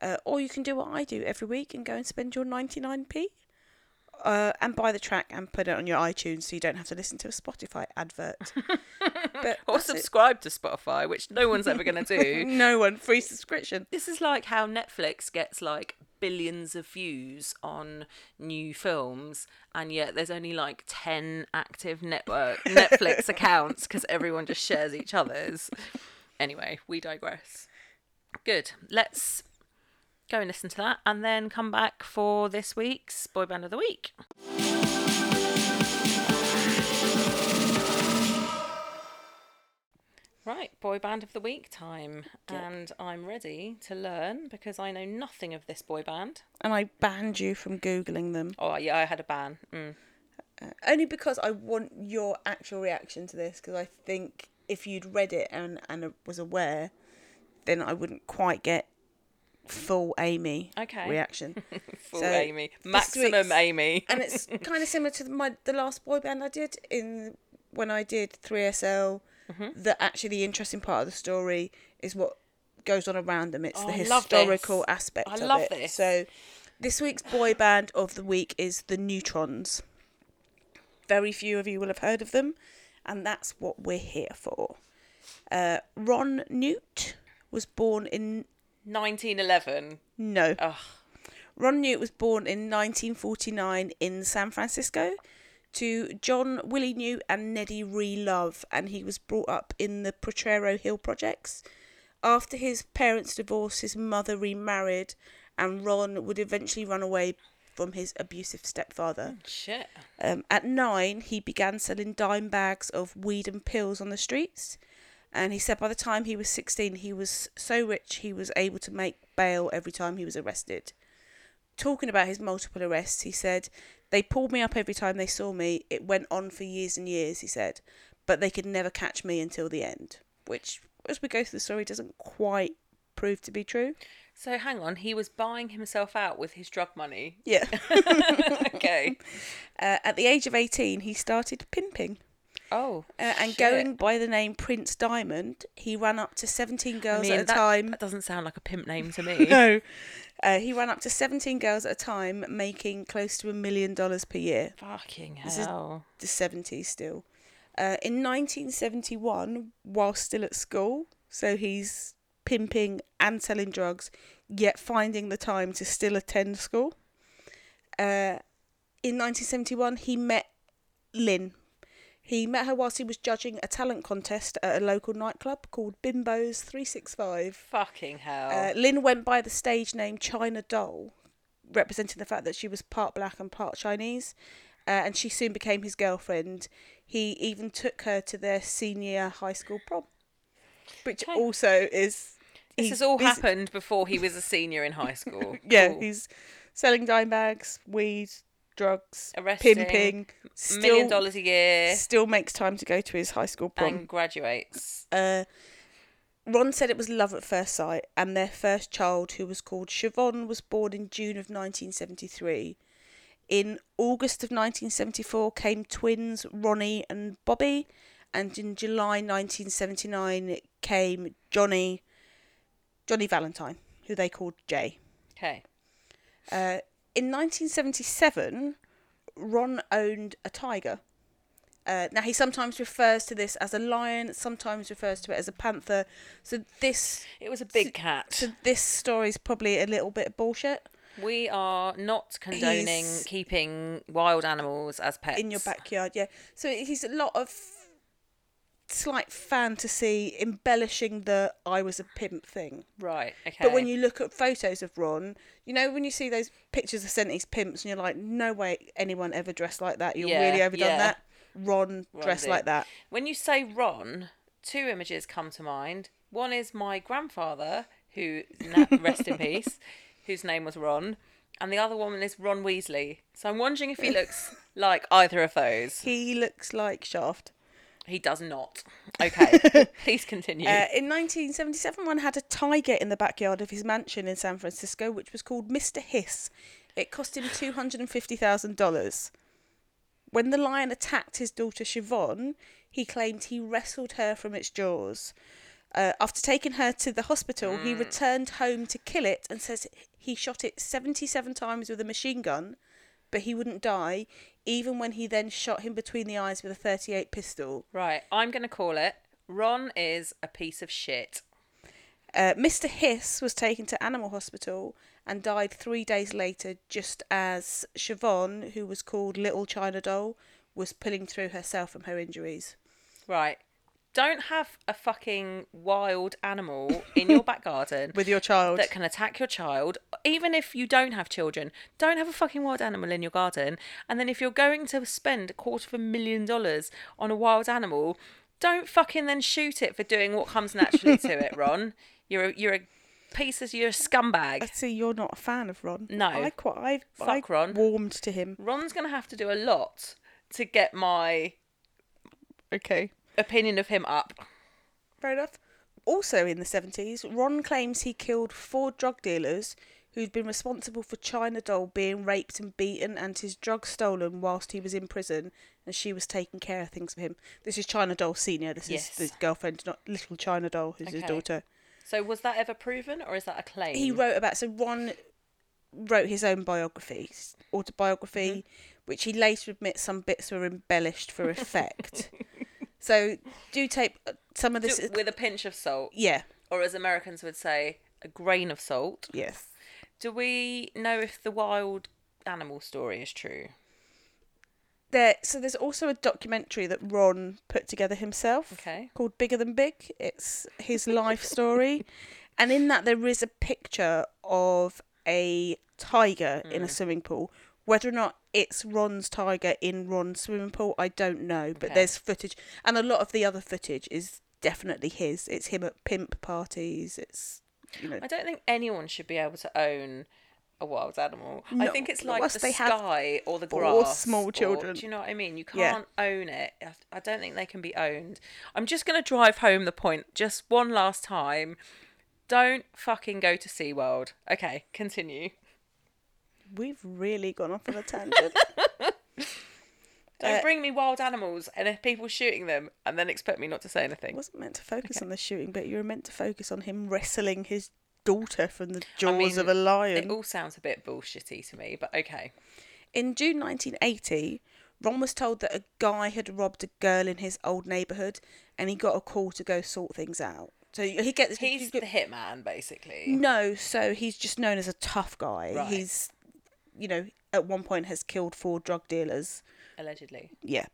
Speaker 2: Uh, or you can do what I do every week and go and spend your 99p uh, and buy the track and put it on your iTunes so you don't have to listen to a Spotify advert. but
Speaker 3: Or
Speaker 2: that's it.
Speaker 3: subscribe to Spotify, which no one's ever going to do.
Speaker 2: no one free subscription.
Speaker 3: This is like how Netflix gets like billions of views on new films, and yet there's only like 10 active network Netflix accounts because everyone just shares each other's. Anyway, we digress. Good. Let's go and listen to that and then come back for this week's Boy Band of the Week. Right, boy band of the week time. And I'm ready to learn because I know nothing of this boy band.
Speaker 2: And I banned you from Googling them.
Speaker 3: Oh, yeah, I had a ban. Mm.
Speaker 2: Only because I want your actual reaction to this, because I think if you'd read it and, and was aware, then I wouldn't quite get full Amy
Speaker 3: Okay.
Speaker 2: reaction.
Speaker 3: Full
Speaker 2: So,
Speaker 3: Amy. Maximum Amy.
Speaker 2: and it's kind of similar to my the last boy band I did in when I did 3SL.
Speaker 3: Mm-hmm.
Speaker 2: That actually the interesting part of the story is what goes on around them. It's
Speaker 3: Oh,
Speaker 2: the historical aspect
Speaker 3: I
Speaker 2: of
Speaker 3: love
Speaker 2: it.
Speaker 3: this.
Speaker 2: So this week's boy band of the week is the Newtrons. Very few of you will have heard of them, and that's what we're here for. Uh, Ron Newt was born in
Speaker 3: 1911.
Speaker 2: no.
Speaker 3: Ugh.
Speaker 2: Ron Newt was born in 1949 in San Francisco to John Willie Newt and Neddy Ree Love, and he was brought up in the Potrero Hill projects. After his parents' divorce, his mother remarried, and Ron would eventually run away from his abusive stepfather.
Speaker 3: Shit.
Speaker 2: Um, at nine, he began selling dime bags of weed and pills on the streets. And he said by the time he was 16, he was so rich he was able to make bail every time he was arrested. Talking about his multiple arrests, he said, They pulled me up every time they saw me. It went on for years and years, he said, but they could never catch me until the end. Which, as we go through the story, doesn't quite prove to be true.
Speaker 3: So hang on, he was buying himself out with his drug money.
Speaker 2: Yeah.
Speaker 3: okay.
Speaker 2: Uh, at the age of 18, he started pimping.
Speaker 3: Oh,
Speaker 2: Uh, and
Speaker 3: shit.
Speaker 2: going by the name Prince Diamond, he ran up to 17
Speaker 3: I
Speaker 2: girls
Speaker 3: mean,
Speaker 2: at a
Speaker 3: that,
Speaker 2: time.
Speaker 3: that doesn't sound like a pimp name to me.
Speaker 2: No. Uh, he ran up to 17 girls at a time, making close to a million dollars per year.
Speaker 3: Fucking
Speaker 2: This is-
Speaker 3: hell.
Speaker 2: The 70s still. Uh, in 1971, while still at school, so he's pimping and selling drugs, yet finding the time to still attend school. Uh, in 1971, he met Lynn. He met her whilst he was judging a talent contest at a local nightclub called Bimbo's 365.
Speaker 3: Fucking hell.
Speaker 2: Uh, Lynn went by the stage name China Doll, representing the fact that she was part black and part Chinese, uh, and she soon became his girlfriend. He even took her to their senior high school prom, which
Speaker 3: Okay.
Speaker 2: also is.
Speaker 3: this has all happened before he was a senior in high school.
Speaker 2: Yeah,
Speaker 3: Cool.
Speaker 2: he's selling dime bags, weed, drugs,
Speaker 3: Arresting,
Speaker 2: pimping.
Speaker 3: million dollars a year
Speaker 2: still makes time to go to his high school prom.
Speaker 3: and graduates.
Speaker 2: Uh, Ron said it was love at first sight, and their first child, who was called Siobhan, was born in June of 1973. In August of 1974 came twins Ronnie and Bobby, and in July 1979 came Johnny, Johnny Valentine, who they called Jay.
Speaker 3: Okay.
Speaker 2: Uh, in 1977, Ron owned a tiger. Uh, now he sometimes refers to this as a lion, sometimes refers to it as a panther. So this,
Speaker 3: It was a big cat.
Speaker 2: so this story is probably a little bit of bullshit
Speaker 3: We are not condoning
Speaker 2: He's-
Speaker 3: keeping wild animals as pets.
Speaker 2: in your backyard. Yeah. So he's a lot of slight fantasy embellishing the "I was a pimp" thing.
Speaker 3: Right, okay.
Speaker 2: But when you look at photos of Ron, you know when you see those pictures of seventies pimps, and you're like, no way anyone ever dressed like that. You're
Speaker 3: Yeah,
Speaker 2: really overdone
Speaker 3: yeah.
Speaker 2: that. Ron
Speaker 3: Ron
Speaker 2: dressed
Speaker 3: did.
Speaker 2: like that.
Speaker 3: When you say Ron, two images come to mind. One is my grandfather, who rest in peace, whose name was Ron, and the other one is Ron Weasley. So I'm wondering if he looks like either of those.
Speaker 2: He looks like Shaft.
Speaker 3: He does not. Okay, please continue.
Speaker 2: Uh, in 1977, one had a tiger in the backyard of his mansion in San Francisco, which was called Mr. Hiss. It cost him $250,000. When the lion attacked his daughter Siobhan, he claimed he wrestled her from its jaws. Uh, after taking her to the hospital, he returned home to kill it and says he shot it 77 times with a machine gun, but he wouldn't die, even when he then shot him between the eyes with a 38 pistol.
Speaker 3: right, I'm going to call it. Ron is a piece of shit.
Speaker 2: Uh, Mr. Hiss was taken to Animal Hospital and died three days later, just as Siobhan, who was called Little China Doll, was pulling through herself from her injuries.
Speaker 3: Right. Don't have a fucking wild animal in your back garden
Speaker 2: With your child.
Speaker 3: that can attack your child. Even if you don't have children, don't have a fucking wild animal in your garden. And then if you're going to spend a quarter of a million dollars on a wild animal, don't fucking then shoot it for doing what comes naturally to it, Ron. You're a, you're a piece of you're a scumbag.
Speaker 2: I see you're not a fan of Ron.
Speaker 3: No.
Speaker 2: I quite I,
Speaker 3: Fuck
Speaker 2: I
Speaker 3: Ron.
Speaker 2: warmed to him.
Speaker 3: Ron's gonna have to do a lot to get my
Speaker 2: Okay.
Speaker 3: Opinion of him up.
Speaker 2: Fair enough. Also in the 70s, Ron claims he killed four drug dealers who'd been responsible for China Doll being raped and beaten and his drugs stolen whilst he was in prison and she was taking care of things for him. This is China Doll Senior. This
Speaker 3: Yes.
Speaker 2: is his girlfriend, not little China Doll, who's his daughter.
Speaker 3: So was that ever proven, or is that a claim?
Speaker 2: He wrote about, so Ron wrote his own biography, autobiography,
Speaker 3: Mm-hmm.
Speaker 2: which he later admits some bits were embellished for effect. so do take uh, some of this.
Speaker 3: Do- with a pinch of salt,
Speaker 2: yeah,
Speaker 3: or as Americans would say, a grain of salt.
Speaker 2: yes.
Speaker 3: Do we know if the wild animal story is true?
Speaker 2: There, so there's also a documentary that Ron put together himself
Speaker 3: Okay.
Speaker 2: called Bigger Than Big. It's his life story, and in that there is a picture of a tiger in a swimming pool. Whether or not it's Ron's tiger in Ron's swimming pool, I don't know. But
Speaker 3: Okay.
Speaker 2: there's footage, and a lot of the other footage is definitely his. It's him at pimp parties. It's you know
Speaker 3: I don't think anyone should be able to own a wild animal. I think it's like the sky or the grass.
Speaker 2: small
Speaker 3: or-
Speaker 2: children.
Speaker 3: do you know what I mean? You can't own it. I- I don't think they can be owned. I'm just going to drive home the point just one last time. Don't fucking go to SeaWorld. Okay, continue.
Speaker 2: We've really gone off on a tangent.
Speaker 3: Don't
Speaker 2: Uh,
Speaker 3: bring me wild animals and people shooting them and then expect me not to say
Speaker 2: I
Speaker 3: anything.
Speaker 2: wasn't meant to focus on the shooting, but you were meant to focus on him wrestling his daughter from the jaws
Speaker 3: mean,
Speaker 2: of a lion.
Speaker 3: It all sounds a bit bullshitty to me, but okay.
Speaker 2: In June 1980, Ron was told that a guy had robbed a girl in his old neighbourhood, and he got a call to go sort things out. So he gets
Speaker 3: He's the hitman, basically.
Speaker 2: no, so he's just known as a tough guy.
Speaker 3: Right.
Speaker 2: He's, you know, at one point has killed four drug dealers.
Speaker 3: Allegedly.
Speaker 2: Yeah.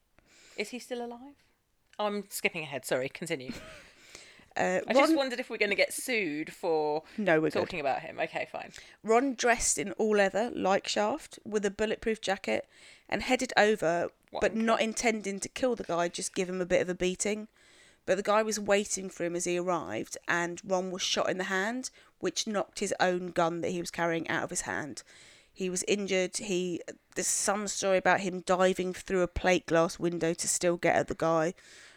Speaker 3: Is he still alive? Oh, I'm skipping ahead. Sorry, continue.
Speaker 2: Uh,
Speaker 3: I
Speaker 2: Ron,
Speaker 3: just wondered if we're going to get sued for
Speaker 2: no, we're good.
Speaker 3: talking about him. Okay, fine.
Speaker 2: Ron dressed in all leather, like Shaft, with a bulletproof jacket, and headed over, but not intending to kill the guy, just give him a bit of a beating. But the guy was waiting for him as he arrived, and Ron was shot in the hand, which knocked his own gun that he was carrying out of his hand. He was injured. He there's some story about him diving through a plate glass window to still get at the guy.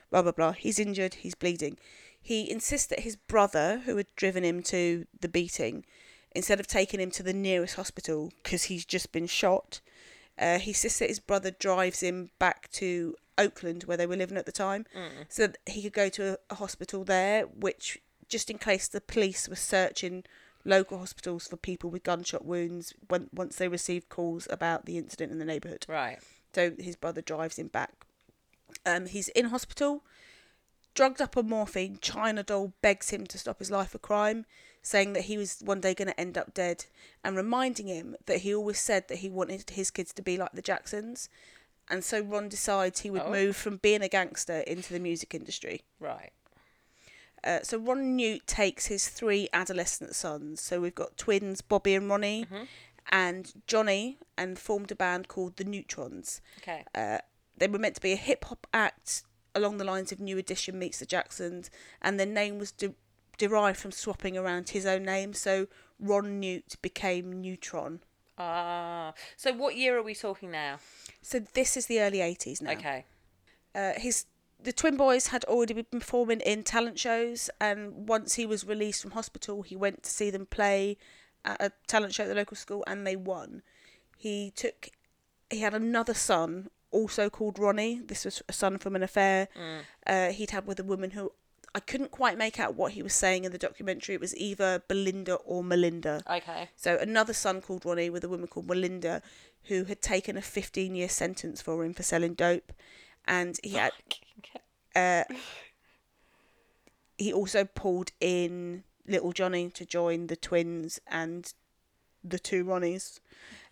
Speaker 2: Blah blah blah. He's injured. He's bleeding. He insists that his brother, who had driven him to the beating, instead of taking him to the nearest hospital because he's just been shot, uh, he insists that his brother drives him back to Oakland where they were living at the time, so that he could go to a, a hospital there, which just in case the police were searching local hospitals for people with gunshot wounds when once they received calls about the incident in the neighbourhood.
Speaker 3: Right.
Speaker 2: So his brother drives him back. Um, he's in hospital, drugged up on morphine. China Doll begs him to stop his life of crime, saying that he was one day going to end up dead, and reminding him that he always said that he wanted his kids to be like the Jacksons. And so Ron decides he would
Speaker 3: Oh.
Speaker 2: move from being a gangster into the music industry.
Speaker 3: Right.
Speaker 2: Uh, so Ron Newt takes his three adolescent sons. So we've got twins Bobby and Ronnie, and Johnny, and formed a band called the Newtrons.
Speaker 3: Okay.
Speaker 2: Uh, they were meant to be a hip hop act along the lines of New Edition meets the Jacksons, and their name was de- derived from swapping around his own name. So Ron Newt became Newtron.
Speaker 3: Ah. so what year are we talking now?
Speaker 2: So this is the early eighties now.
Speaker 3: Okay.
Speaker 2: uh, his the twin boys had already been performing in talent shows and once he was released from hospital he went to see them play at a talent show at the local school and they won. He took he had another son also called ronnie. This was a son from an affair uh, he'd had with a woman who i couldn't quite make out what he was saying in the documentary. It was either belinda or melinda.
Speaker 3: Okay.
Speaker 2: so another son called Ronnie with a woman called Melinda, who had taken a 15 year sentence for him for selling dope, and he had uh, he also pulled in little Johnny to join the twins and the two Ronnies.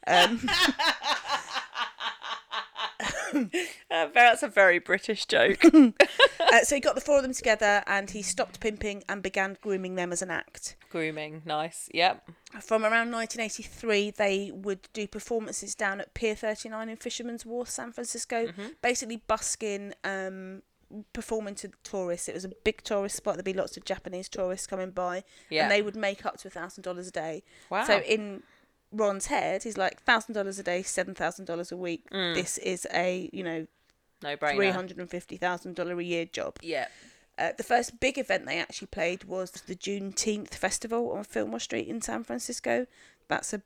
Speaker 2: Um,
Speaker 3: Uh, that's a very British joke.
Speaker 2: uh, so he got the four of them together and he stopped pimping and began grooming them as an act.
Speaker 3: Grooming. Nice. Yep.
Speaker 2: From around 1983, they would do performances down at Pier 39 in Fisherman's Wharf, San Francisco, basically busking, um, performing to tourists. It was a big tourist spot. There'd be lots of Japanese tourists coming by,
Speaker 3: Yeah.
Speaker 2: and they would make up to a thousand dollars a day.
Speaker 3: Wow.
Speaker 2: So in Ron's head, he's like thousand dollars a day, seven thousand dollars a week. This is a you know
Speaker 3: No brainer.
Speaker 2: three hundred and fifty thousand dollar a year job.
Speaker 3: Yeah.
Speaker 2: Uh, the first big event they actually played was the Juneteenth festival on Fillmore Street in San Francisco. That's a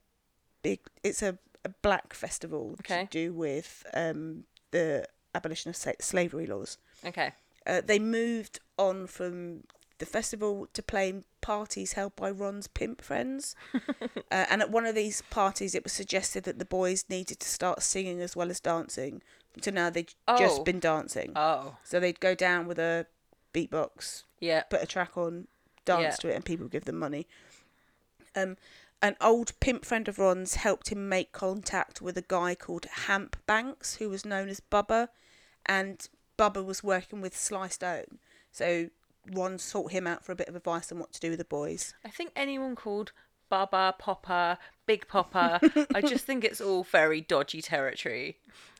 Speaker 2: big. It's a, a black festival
Speaker 3: Okay.
Speaker 2: to do with um, the abolition of sa- slavery laws.
Speaker 3: Okay.
Speaker 2: Uh, they moved on from the festival to playing parties held by Ron's pimp friends. uh, and at one of these parties, it was suggested that the boys needed to start singing as well as dancing. So now they'd
Speaker 3: Oh.
Speaker 2: just been dancing.
Speaker 3: Oh.
Speaker 2: So they'd go down with a beatbox,
Speaker 3: Yeah.
Speaker 2: put a track on, dance
Speaker 3: Yeah.
Speaker 2: to it, and people give them money. Um, an old pimp friend of Ron's helped him make contact with a guy called Hamp Banks, who was known as Bubba, and Bubba was working with Sly Stone. So Ron sought him out for a bit of advice on what to do with the boys.
Speaker 3: I think anyone called Baba, Popper, Big Popper, I just think it's all very dodgy territory.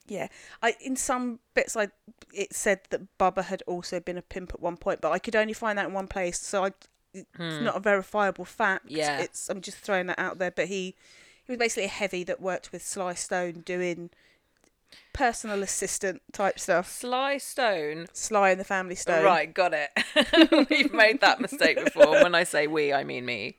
Speaker 2: Yeah, I in some bits I it said that Bubba had also been a pimp at one point, but I could only find that in one place, so I it's not a verifiable fact.
Speaker 3: Hmm. Yeah.
Speaker 2: it's I'm just throwing that out there. But he he was basically a heavy that worked with Sly Stone doing personal assistant type stuff.
Speaker 3: Sly Stone.
Speaker 2: Sly and the Family Stone.
Speaker 3: Right, got it. We've made that mistake before. When I say we, I mean me.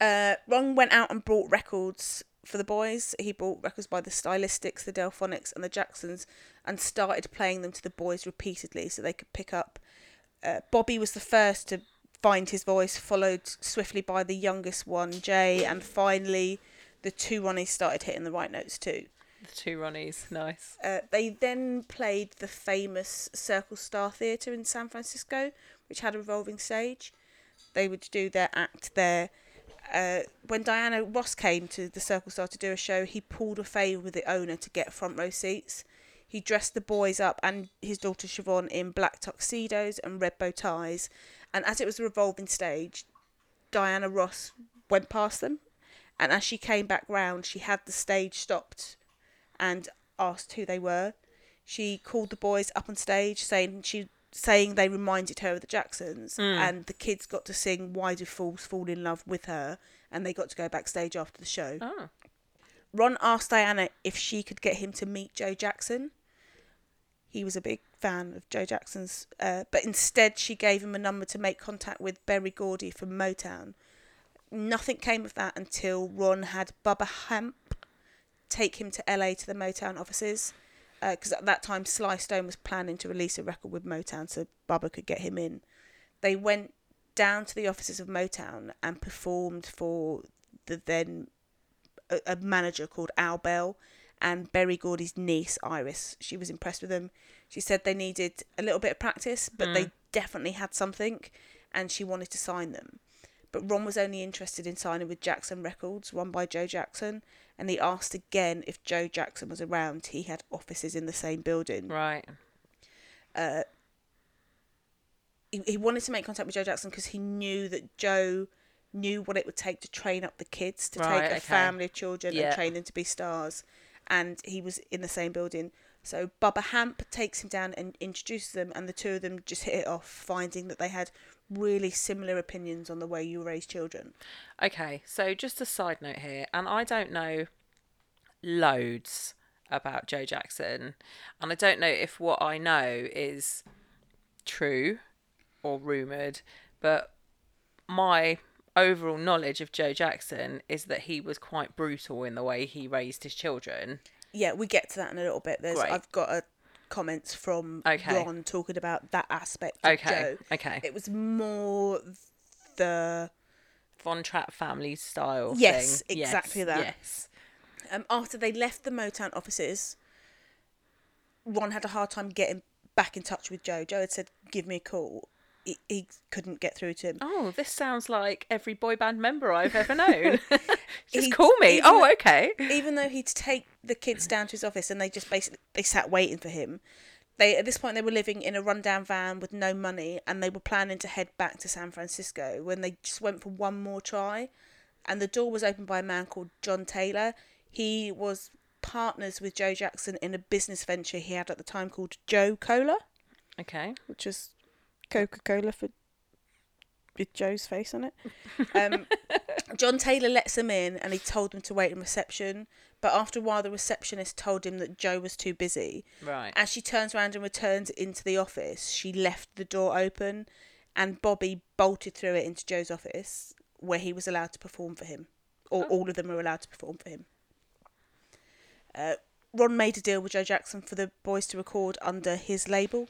Speaker 2: Uh, Ron went out and bought records for the boys. He bought records by the Stylistics, the Delfonics, and the Jacksons, and started playing them to the boys repeatedly so they could pick up. Uh, Bobby was the first to find his voice, followed swiftly by the youngest one, Jay, and finally the two Ronnies started hitting the right notes too.
Speaker 3: The two Ronnies, nice.
Speaker 2: Uh, they then played the famous Circle Star Theatre in San Francisco, which had a revolving stage. They would do their act there. Uh, when Diana Ross came to the Circle Star to do a show, he pulled a favour with the owner to get front row seats. He dressed the boys up and his daughter Siobhan in black tuxedos and red bow ties. And as it was a revolving stage, Diana Ross went past them. And as she came back round, she had the stage stopped and asked who they were. She called the boys up on stage, saying she saying they reminded her of the Jacksons, and the kids got to sing "Why Do Fools Fall in Love" with her, and they got to go backstage after the show.
Speaker 3: Oh.
Speaker 2: Ron asked Diana if she could get him to meet Joe Jackson. He was a big fan of Joe Jackson's, uh, but instead she gave him a number to make contact with Berry Gordy from Motown. Nothing came of that until Ron had Bubba Hamp take him to LA to the Motown offices. Uh, because at that time, Sly Stone was planning to release a record with Motown so Bubba could get him in. They went down to the offices of Motown and performed for the then a, a manager called Al Bell and Berry Gordy's niece Iris. She was impressed with them. She said they needed a little bit of practice, but they mm. definitely had something, and she wanted to sign them. But Ron was only interested in signing with Jackson Records, run by Joe Jackson, and he asked again if Joe Jackson was around. He had offices in the same building.
Speaker 3: Right.
Speaker 2: Uh, he, he wanted to make contact with Joe Jackson because he knew that Joe knew what it would take to train up the kids, to
Speaker 3: Right,
Speaker 2: take a
Speaker 3: okay.
Speaker 2: family of children
Speaker 3: Yeah.
Speaker 2: and train them to be stars. And he was in the same building. So Bubba Hamp takes him down and introduces them, and the two of them just hit it off, finding that they had really similar opinions on the way you raise children.
Speaker 3: Okay, so just a side note here, and I don't know loads about Joe Jackson, and I don't know if what I know is true or rumoured, but my overall knowledge of Joe Jackson is that he was quite brutal in the way he raised his children.
Speaker 2: Yeah, we get to that in a little bit. There's
Speaker 3: Great.
Speaker 2: I've got a comments from
Speaker 3: Okay.
Speaker 2: Ron talking about that aspect of
Speaker 3: Okay,
Speaker 2: Joe.
Speaker 3: okay.
Speaker 2: It was more the
Speaker 3: Von Trapp family style
Speaker 2: Yes,
Speaker 3: thing.
Speaker 2: exactly
Speaker 3: yes,
Speaker 2: that.
Speaker 3: Yes.
Speaker 2: um, after they left the Motown offices, Ron had a hard time getting back in touch with Joe. Joe had said, "Give me a call." He, he couldn't get through to him.
Speaker 3: Oh, this sounds like every boy band member I've ever known. just
Speaker 2: He-
Speaker 3: call me. Oh,
Speaker 2: though-
Speaker 3: okay.
Speaker 2: Even though he'd take the kids down to his office and they just basically they sat waiting for him. They at this point they were living in a rundown van with no money and they were planning to head back to San Francisco when they just went for one more try, and the door was opened by a man called John Taylor. He was partners with Joe Jackson in a business venture he had at the time called Joe Cola.
Speaker 3: Okay.
Speaker 2: which is Coca Cola for with Joe's face on it. Um, John Taylor lets them in and he told them to wait in reception. But after a while, the receptionist told him that Joe was too busy.
Speaker 3: Right.
Speaker 2: As she turns around and returns into the office, she left the door open and Bobby bolted through it into Joe's office where he was allowed to perform for him. Or all of them were allowed to perform for him. Uh, Ron made a deal with Joe Jackson for the boys to record under his label,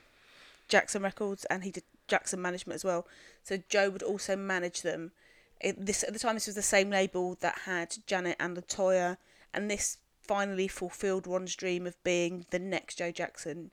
Speaker 2: Jackson Records, and he did Jackson Management as well. So Joe would also manage them. It, this at the time, this was the same label that had Janet and La Toya, and this finally fulfilled Ron's dream of being the next Joe Jackson,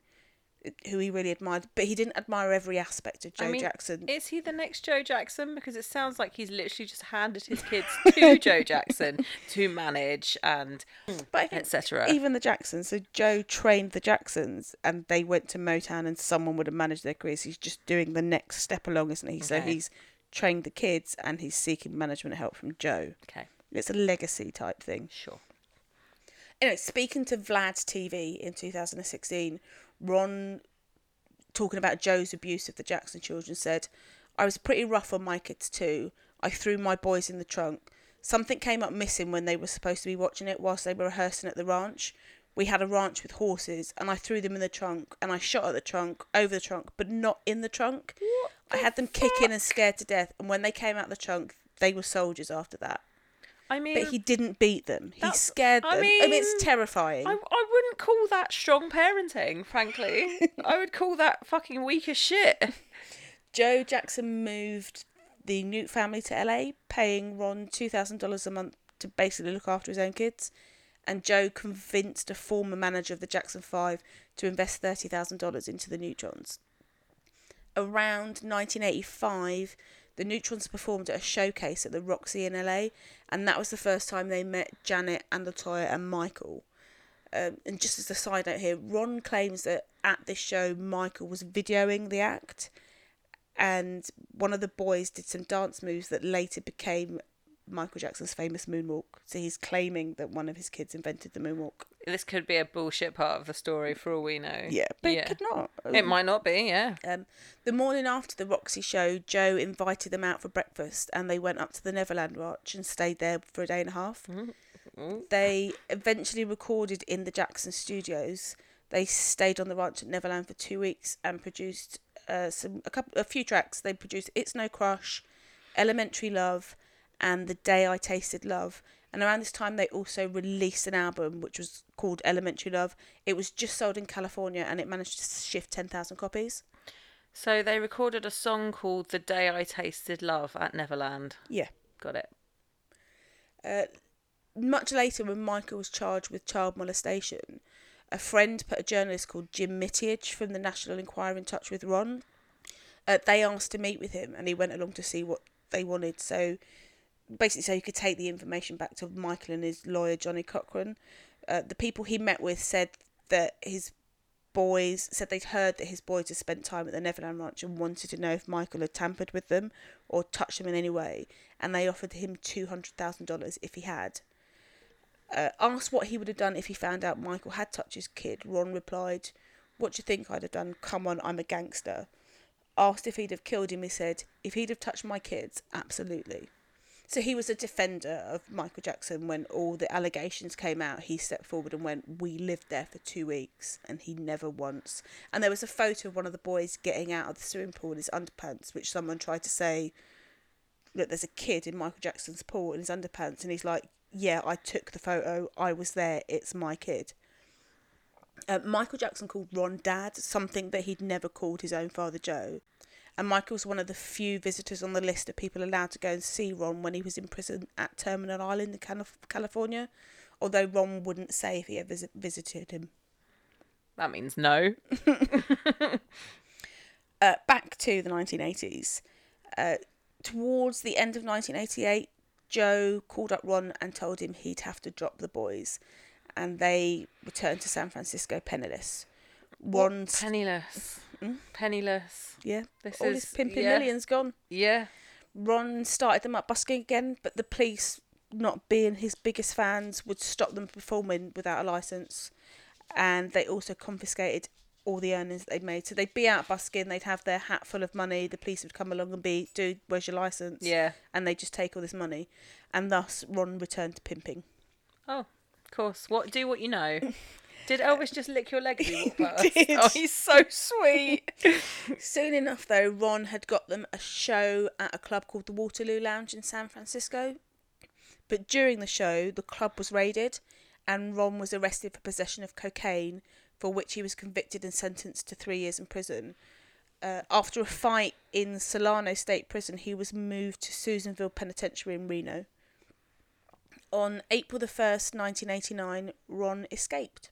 Speaker 2: who he really admired. But he didn't admire every aspect of Joe
Speaker 3: I mean,
Speaker 2: Jackson.
Speaker 3: Is he the next Joe Jackson? Because it sounds like he's literally just handed his kids to Joe Jackson to manage and
Speaker 2: hmm. think
Speaker 3: etc.
Speaker 2: even the Jacksons. So Joe trained the Jacksons, and they went to Motown, and someone would have managed their careers. He's just doing the next step along, isn't he? So he's trained the kids, and he's seeking management help from Joe.
Speaker 3: Okay,
Speaker 2: It's a legacy type thing.
Speaker 3: sure.
Speaker 2: Anyway, speaking to Vlad's TV in 2016, Ron, talking about Joe's abuse of the Jackson children, said, I was pretty rough on my kids too. I threw my boys in the trunk. Something came up missing when they were supposed to be watching it whilst they were rehearsing at the ranch. We had a ranch with horses, and I threw them in the trunk, and I shot at the trunk, over the trunk, but not in the trunk. I had them kicking and scared to death, and when they came out the trunk, they were soldiers after that.
Speaker 3: I mean,
Speaker 2: but he didn't beat them. He scared them.
Speaker 3: I
Speaker 2: I mean,
Speaker 3: mean,
Speaker 2: it's terrifying.
Speaker 3: I, I wouldn't call that strong parenting, frankly. I would call that fucking weak as shit.
Speaker 2: Joe Jackson moved the Newt family to LA, paying Ron two thousand dollars a month to basically look after his own kids. And Joe convinced a former manager of the Jackson Five to invest thirty thousand dollars into the Newtrons. Around 1985, the Newtrons performed at a showcase at the Roxy in LA, and that was the first time they met Janet and La Toya and Michael. Um, and just as a side note here, Ron claims that at this show, Michael was videoing the act, and one of the boys did some dance moves that later became Michael Jackson's famous moonwalk. So he's claiming that one of his kids invented the moonwalk.
Speaker 3: This could be a bullshit part of the story for all we know.
Speaker 2: Yeah, but
Speaker 3: Yeah.
Speaker 2: it could not.
Speaker 3: It might not be, yeah.
Speaker 2: Um, the morning after the Roxy show, Joe invited them out for breakfast, and they went up to the Neverland Ranch and stayed there for a day and a half. They eventually recorded in the Jackson Studios. They stayed on the ranch at Neverland for two weeks and produced uh, some a couple a few tracks. They produced "It's No Crush," "Elementary Love," and "The Day I Tasted Love." And around this time, they also released an album which was called "Elementary Love." It was just sold in California, and it managed to shift ten thousand copies.
Speaker 3: So they recorded a song called The Day I Tasted Love at Neverland.
Speaker 2: Yeah.
Speaker 3: Got it.
Speaker 2: Uh, much later, when Michael was charged with child molestation, a friend put a journalist called Jim Mitteager from the National Enquirer in touch with Ron. Uh, they asked to meet with him, and he went along to see what they wanted. So, basically, so he could take the information back to Michael and his lawyer Johnnie Cochran. Uh, the people he met with said that his boys said they'd heard that his boys had spent time at the Neverland Ranch and wanted to know if Michael had tampered with them or touched them in any way, and they offered him two hundred thousand dollars if he had. Uh, asked what he would have done if he found out Michael had touched his kid, Ron replied, "What do you think I'd have done? Come on, I'm a gangster." Asked if he'd have killed him, he said, "If he'd have touched my kids, absolutely." So he was a defender of Michael Jackson when all the allegations came out. He stepped forward and went, "We lived there for two weeks, and he never once." And there was a photo of one of the boys getting out of the swimming pool in his underpants, which someone tried to say, "Look, there's a kid in Michael Jackson's pool in his underpants," and he's like, "Yeah, I took the photo. I was there. It's my kid." Uh, Michael Jackson called Ron Dad, something that he'd never called his own father Joe. And Michael was one of the few visitors on the list of people allowed to go and see Ron when he was in prison at Terminal Island in California, although Ron wouldn't say if he ever visited him.
Speaker 3: That means no.
Speaker 2: Uh, back to the 1980s. Uh, towards the end of 1988, Joe called up Ron and told him he'd have to drop the boys, and they returned to San Francisco penniless. Ron's
Speaker 3: Penniless. Mm-hmm. Penniless.
Speaker 2: yeah,
Speaker 3: This
Speaker 2: all
Speaker 3: is
Speaker 2: his pimping
Speaker 3: yeah.
Speaker 2: millions gone.
Speaker 3: Yeah.
Speaker 2: Ron started them up busking again, but the police, not being his biggest fans, would stop them performing without a license, and they also confiscated all the earnings that they'd made. So they'd be out busking, they'd have their hat full of money. The police would come along and be, "Dude, where's your license?"
Speaker 3: Yeah.
Speaker 2: and they just take all this money, and thus Ron returned to pimping.
Speaker 3: Oh, of course. What do what you know. Did Elvis just lick your leg as he walked past?
Speaker 2: did.
Speaker 3: Oh, he's so sweet.
Speaker 2: Soon enough, though, Ron had got them a show at a club called the Waterloo Lounge in San Francisco. But during the show, the club was raided, and Ron was arrested for possession of cocaine, for which he was convicted and sentenced to three years in prison. Uh, after a fight in Solano State Prison, he was moved to Susanville Penitentiary in Reno. On April the 1st, 1989, Ron escaped.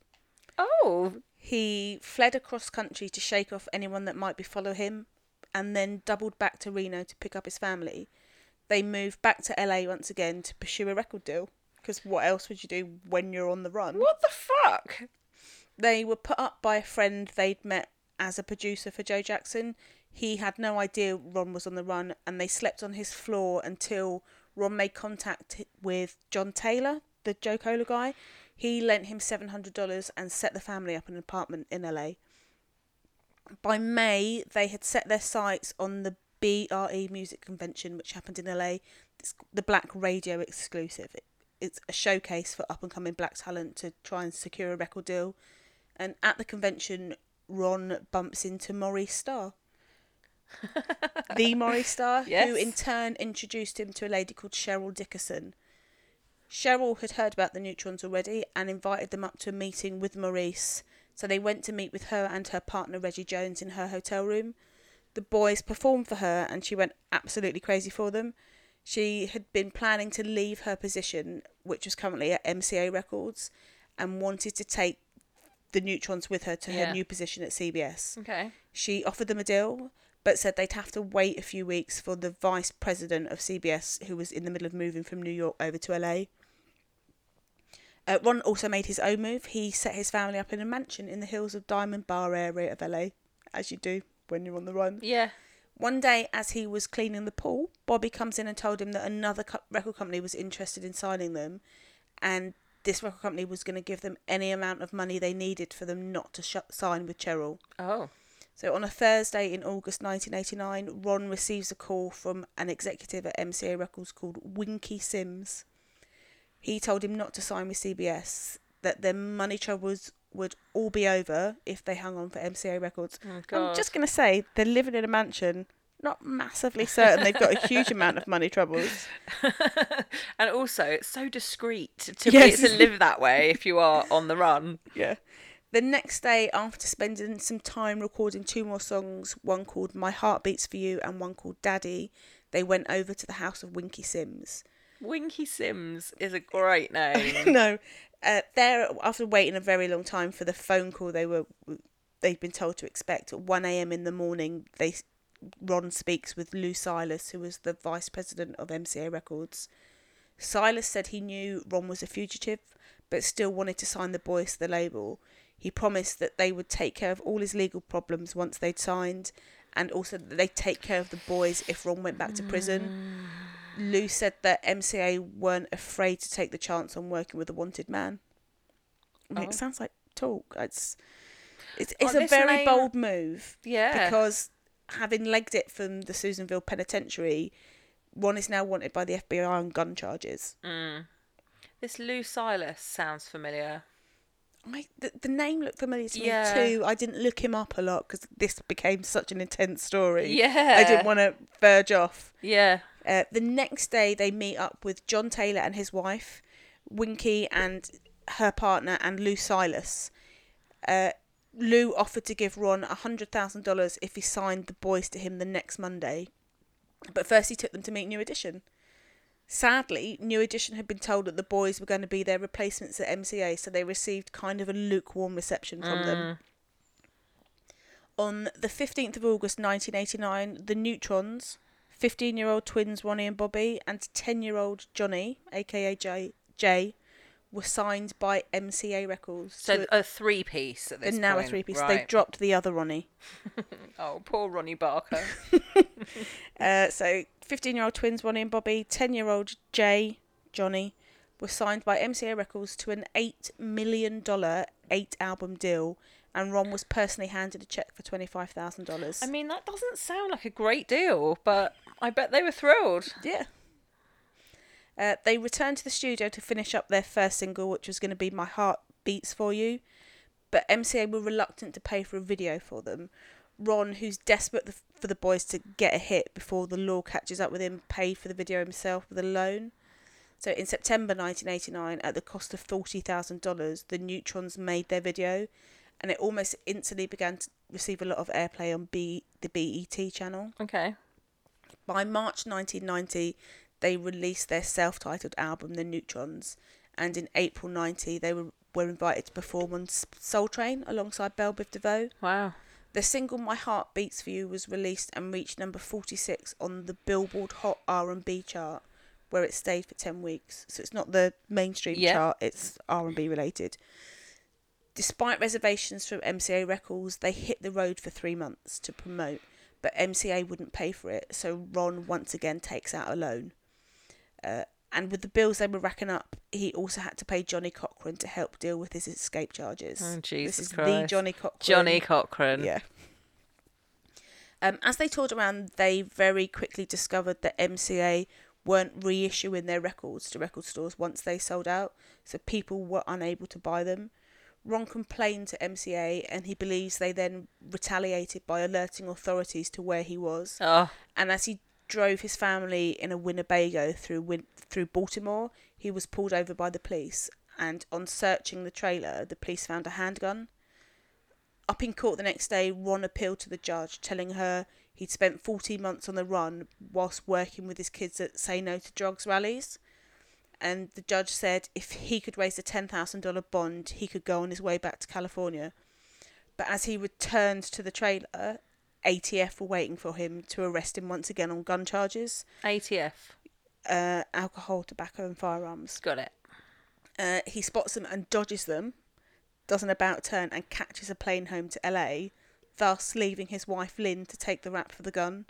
Speaker 3: Oh,
Speaker 2: He fled across country to shake off anyone that might be follow him, and then doubled back to Reno to pick up his family. They moved back to LA once again to pursue a record deal. Because what else would you do when you're on the run?
Speaker 3: what the fuck?
Speaker 2: They were put up by a friend they'd met as a producer for Joe Jackson. He had no idea Ron was on the run, and they slept on his floor until Ron made contact with John Taylor, the Joe Cola guy. He lent him seven hundred dollars and set the family up in an apartment in LA. By May, they had set their sights on the BRE Music Convention, which happened in LA. It's the Black Radio exclusive. It, it's a showcase for up and coming black talent to try and secure a record deal. And at the convention, Ron bumps into Maurice Starr. the Maurice Starr, who in turn introduced him to a lady called Cheryl Dickerson. Cheryl had heard about the Newtrons already and invited them up to a meeting with Maurice. So they went to meet with her and her partner Reggie Jones in her hotel room. The boys performed for her and she went absolutely crazy for them. She had been planning to leave her position, which was currently at MCA Records, and wanted to take the Newtrons with her to
Speaker 3: Yeah.
Speaker 2: her new position at CBS.
Speaker 3: Okay.
Speaker 2: She offered them a deal, but said they'd have to wait a few weeks for the vice president of CBS, who was in the middle of moving from New York over to LA. Uh, Ron also made his own move. He set his family up in a mansion in the hills of Diamond Bar area of LA, as you do when you're on the run.
Speaker 3: Yeah.
Speaker 2: One day, as he was cleaning the pool, Bobby comes in and told him that another co- record company was interested in signing them, and this record company was going to give them any amount of money they needed for them not to sh- sign with Cheryl.
Speaker 3: Oh.
Speaker 2: So on a Thursday in August 1989, Ron receives a call from an executive at MCA Records called Winky Sims. He told him not to sign with CBS, that their money troubles would all be over if they hung on for MCA Records.
Speaker 3: Oh,
Speaker 2: I'm just going to say, they're living in a mansion. Not massively certain they've got a huge amount of money troubles.
Speaker 3: and also, it's so discreet to
Speaker 2: Yes.
Speaker 3: be to live that way if you are on the run.
Speaker 2: Yeah. The next day, after spending some time recording two more songs, one called My Heart Beats for You and one called Daddy, they went over to the house of Winky Sims.
Speaker 3: Winky Sims is a great name.
Speaker 2: no, uh, there after waiting a very long time for the phone call they were they'd been told to expect at one a.m. in the morning. They Ron speaks with Lou Silas, who was the vice president of MCA Records. Silas said he knew Ron was a fugitive, but still wanted to sign the boys to the label. He promised that they would take care of all his legal problems once they'd signed, and also that they'd take care of the boys if Ron went back to prison. Lou said that MCA weren't afraid to take the chance on working with a wanted man. I mean,
Speaker 3: Oh.
Speaker 2: It sounds like talk. It's it's, it's a very bold move
Speaker 3: Yeah.
Speaker 2: because having legged it from the Susanville Penitentiary, one is now wanted by the FBI on gun charges. Mm.
Speaker 3: This Lou Silas sounds familiar.
Speaker 2: I, the, the name looked familiar to
Speaker 3: Yeah.
Speaker 2: me too. I didn't look him up a lot because this became such an intense story.
Speaker 3: Yeah.
Speaker 2: I didn't want to verge off.
Speaker 3: Yeah.
Speaker 2: Uh, the next day, they meet up with John Taylor and his wife, Winky and her partner, and Lou Silas. Uh, Lou offered to give Ron $100,000 if he signed the boys to him the next Monday. But first, he took them to meet New Edition. Sadly, New Edition had been told that the boys were going to be their replacements at MCA, so they received kind of a lukewarm reception from them. On the 15th of August 1989, the Newtrons, 15 year old twins Ronnie and Bobby, and 10 year old Johnny, aka Jay, Jay, were signed by MCA Records.
Speaker 3: So a three piece at this
Speaker 2: now
Speaker 3: point.
Speaker 2: a three piece.
Speaker 3: Right.
Speaker 2: They dropped the other Ronnie.
Speaker 3: Oh, poor Ronnie Barker.
Speaker 2: Uh, so 15 year old twins Ronnie and Bobby, 10 year old Jay, Johnny, were signed by MCA Records to an $8 million eight album deal, and Ron was personally handed a check for $25,000.
Speaker 3: I mean, that doesn't sound like a great deal, but I bet they were thrilled.
Speaker 2: Yeah. Uh, they returned to the studio to finish up their first single, which was going to be My Heart Beats For You. But MCA were reluctant to pay for a video for them. Ron, who's desperate for the boys to get a hit before the law catches up with him, paid for the video himself with a loan. So in September 1989, at the cost of $40,000, the Newtrons made their video, and it almost instantly began to receive a lot of airplay on B- the BET channel.
Speaker 3: Okay.
Speaker 2: By March 1990, they released their self-titled album, The Newtrons, and in April 90, they were, were invited to perform on Soul Train alongside Bell Biv DeVoe.
Speaker 3: Wow.
Speaker 2: The single "My Heart Beats for You" was released and reached number 46 on the Billboard Hot R&B chart, where it stayed for 10 weeks. So it's not the mainstream
Speaker 3: Yeah.
Speaker 2: chart; it's R&B related. Despite reservations from MCA Records, they hit the road for three months to promote, but MCA wouldn't pay for it, so Ron once again takes out a loan. Uh, and with the bills they were racking up, he also had to pay Johnnie Cochran to help deal with his escape charges.
Speaker 3: Oh, Jesus this
Speaker 2: is the Johnnie Cochran.
Speaker 3: Johnnie Cochran.
Speaker 2: Yeah. Um, as they toured around, they very quickly discovered that MCA weren't reissuing their records to record stores once they sold out, so people were unable to buy them. Ron complained to MCA, and he believes they then retaliated by alerting authorities to where he was.
Speaker 3: Oh,
Speaker 2: And as he drove his family in a Winnebago through Win- through Baltimore, he was pulled over by the police, and on searching the trailer, the police found a handgun. Up in court the next day, Ron appealed to the judge, telling her he'd spent 14 months on the run whilst working with his kids at Say No to Drugs rallies. And the judge said if he could raise a $10,000 bond, he could go on his way back to California. But as he returned to the trailer, ATF were waiting for him to arrest him once again on gun charges,
Speaker 3: ATF.
Speaker 2: uh, alcohol, tobacco, and firearms.
Speaker 3: Got it.
Speaker 2: Uh, he spots them and dodges them, does an about turn, and catches a plane home to LA, thus leaving his wife Lynn to take the rap for the gun.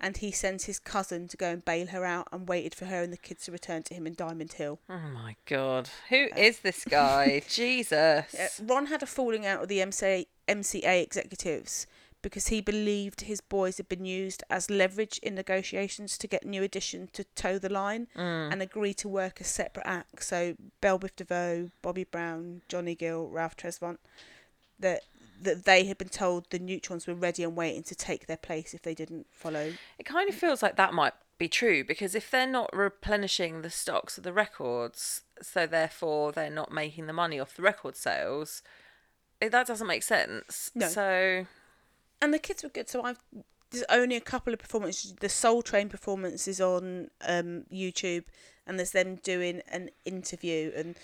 Speaker 2: And he sends his cousin to go and bail her out and waited for her and the kids to return to him in Diamond Hill.
Speaker 3: Oh my god. Who is this guy? Jesus.
Speaker 2: Uh, Ron had a falling out with the MCA, MCA executives because he believed his boys had been used as leverage in negotiations to get New Edition to toe the line and agree to work as separate acts. So Bell Biv DeVoe, Bobby Brown, Johnny Gill, Ralph Tresvant, that that they had been told the Newtrons were ready and waiting to take their place if they didn't follow.
Speaker 3: It kind of feels like that might be true because if they're not replenishing the stocks of the records, so therefore they're not making the money off the record sales, it, that doesn't make sense.
Speaker 2: No.
Speaker 3: So
Speaker 2: and the kids were good. So I've there's only a couple of performances. The Soul Train performance is on um, YouTube, and there's them doing an interview, and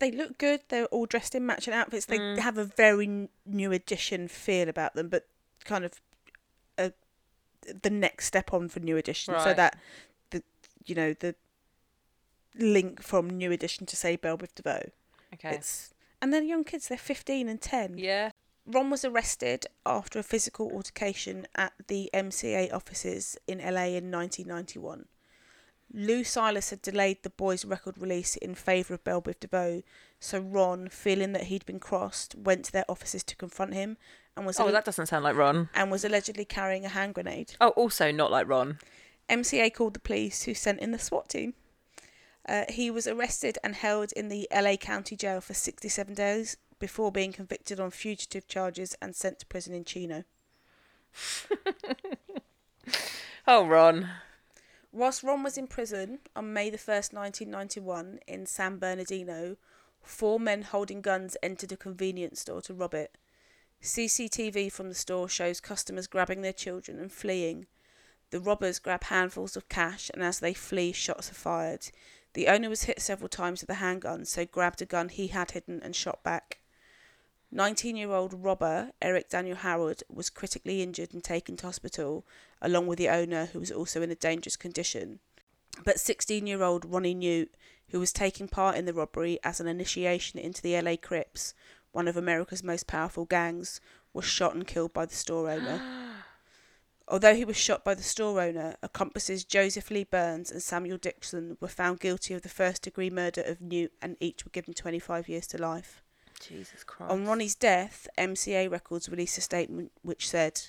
Speaker 2: they look good. They're all dressed in matching outfits. They mm. have a very new edition feel about them, but kind of a, the next step on for new edition. So that the you know the link from new edition to say Bell Biv DeVoe.
Speaker 3: okay.
Speaker 2: It's and they're young kids. They're fifteen and ten.
Speaker 3: Yeah.
Speaker 2: Ron was arrested after a physical altercation at the MCA offices in LA in 1991. Lou Silas had delayed the boys' record release in favour of Bell Biv DeVoe, so Ron, feeling that he'd been crossed, went to their offices to confront him and was
Speaker 3: Oh,
Speaker 2: al-
Speaker 3: that doesn't sound like Ron.
Speaker 2: and was allegedly carrying a hand grenade.
Speaker 3: Oh, also not like Ron.
Speaker 2: MCA called the police, who sent in the SWAT team. Uh, he was arrested and held in the LA County Jail for 67 days before being convicted on fugitive charges and sent to prison in Chino.
Speaker 3: Oh, Ron.
Speaker 2: Whilst Ron was in prison on May the 1st, 1991, in San Bernardino, four men holding guns entered a convenience store to rob it. CCTV from the store shows customers grabbing their children and fleeing. The robbers grab handfuls of cash, and as they flee, shots are fired. The owner was hit several times with a handgun, so grabbed a gun he had hidden and shot back. 19 year old robber Eric Daniel Howard was critically injured and taken to hospital, along with the owner, who was also in a dangerous condition. But 16 year old Ronnie Newt, who was taking part in the robbery as an initiation into the LA Crips, one of America's most powerful gangs, was shot and killed by the store owner. Although he was shot by the store owner, accomplices Joseph Lee Burns and Samuel Dixon were found guilty of the first degree murder of Newt and each were given 25 years to life.
Speaker 3: Jesus Christ.
Speaker 2: On Ronnie's death, MCA Records released a statement which said,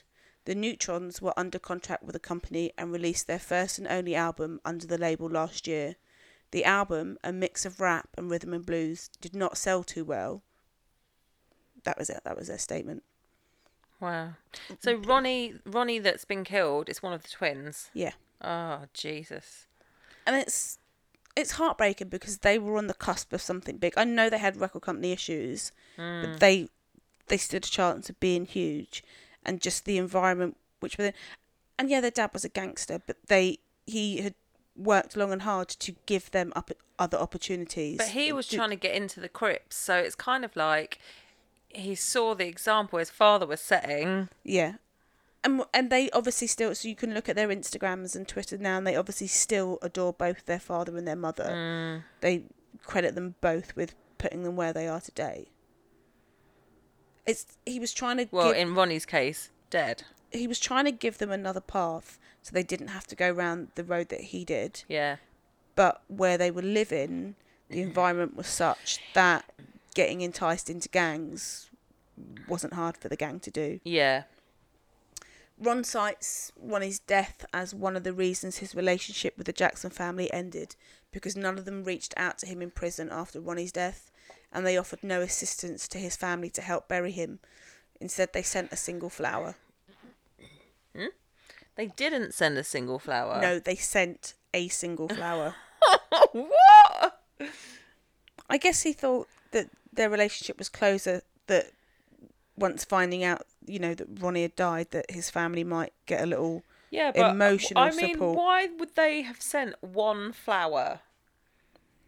Speaker 2: The Newtrons were under contract with the company and released their first and only album under the label last year. The album, a mix of rap and rhythm and blues, did not sell too well. That was it. That was their statement.
Speaker 3: Wow. Mm-hmm. So Ronnie, Ronnie that's been killed is one of the twins.
Speaker 2: Yeah.
Speaker 3: Oh, Jesus.
Speaker 2: And it's it's heartbreaking because they were on the cusp of something big. I know they had record company issues, but hmm. they they stood a chance of being huge, and just the environment which were. And yeah, their dad was a gangster, but they he had worked long and hard to give them up other opportunities.
Speaker 3: But he was trying to get into the Crips, so it's kind of like he saw the example his father was setting.
Speaker 2: Yeah. And, and they obviously still so you can look at their Instagrams and Twitter now and they obviously still adore both their father and their mother.
Speaker 3: Mm.
Speaker 2: They credit them both with putting them where they are today. It's he was trying to
Speaker 3: Well,
Speaker 2: give,
Speaker 3: in Ronnie's case, dead.
Speaker 2: he was trying to give them another path so they didn't have to go round the road that he did.
Speaker 3: Yeah.
Speaker 2: But where they were living, the environment was such that getting enticed into gangs wasn't hard for the gang to do.
Speaker 3: Yeah.
Speaker 2: Ron cites Ronnie's death as one of the reasons his relationship with the Jackson family ended because none of them reached out to him in prison after Ronnie's death and they offered no assistance to his family to help bury him. Instead, they sent a single flower.
Speaker 3: They They didn't send a single flower.
Speaker 2: No, they sent a single flower.
Speaker 3: what?
Speaker 2: I guess he thought that their relationship was closer. That once finding out, you know, that Ronnie had died, that his family might get a little.
Speaker 3: Yeah, but
Speaker 2: Emotional
Speaker 3: I mean,
Speaker 2: support.
Speaker 3: why would they have sent one flower?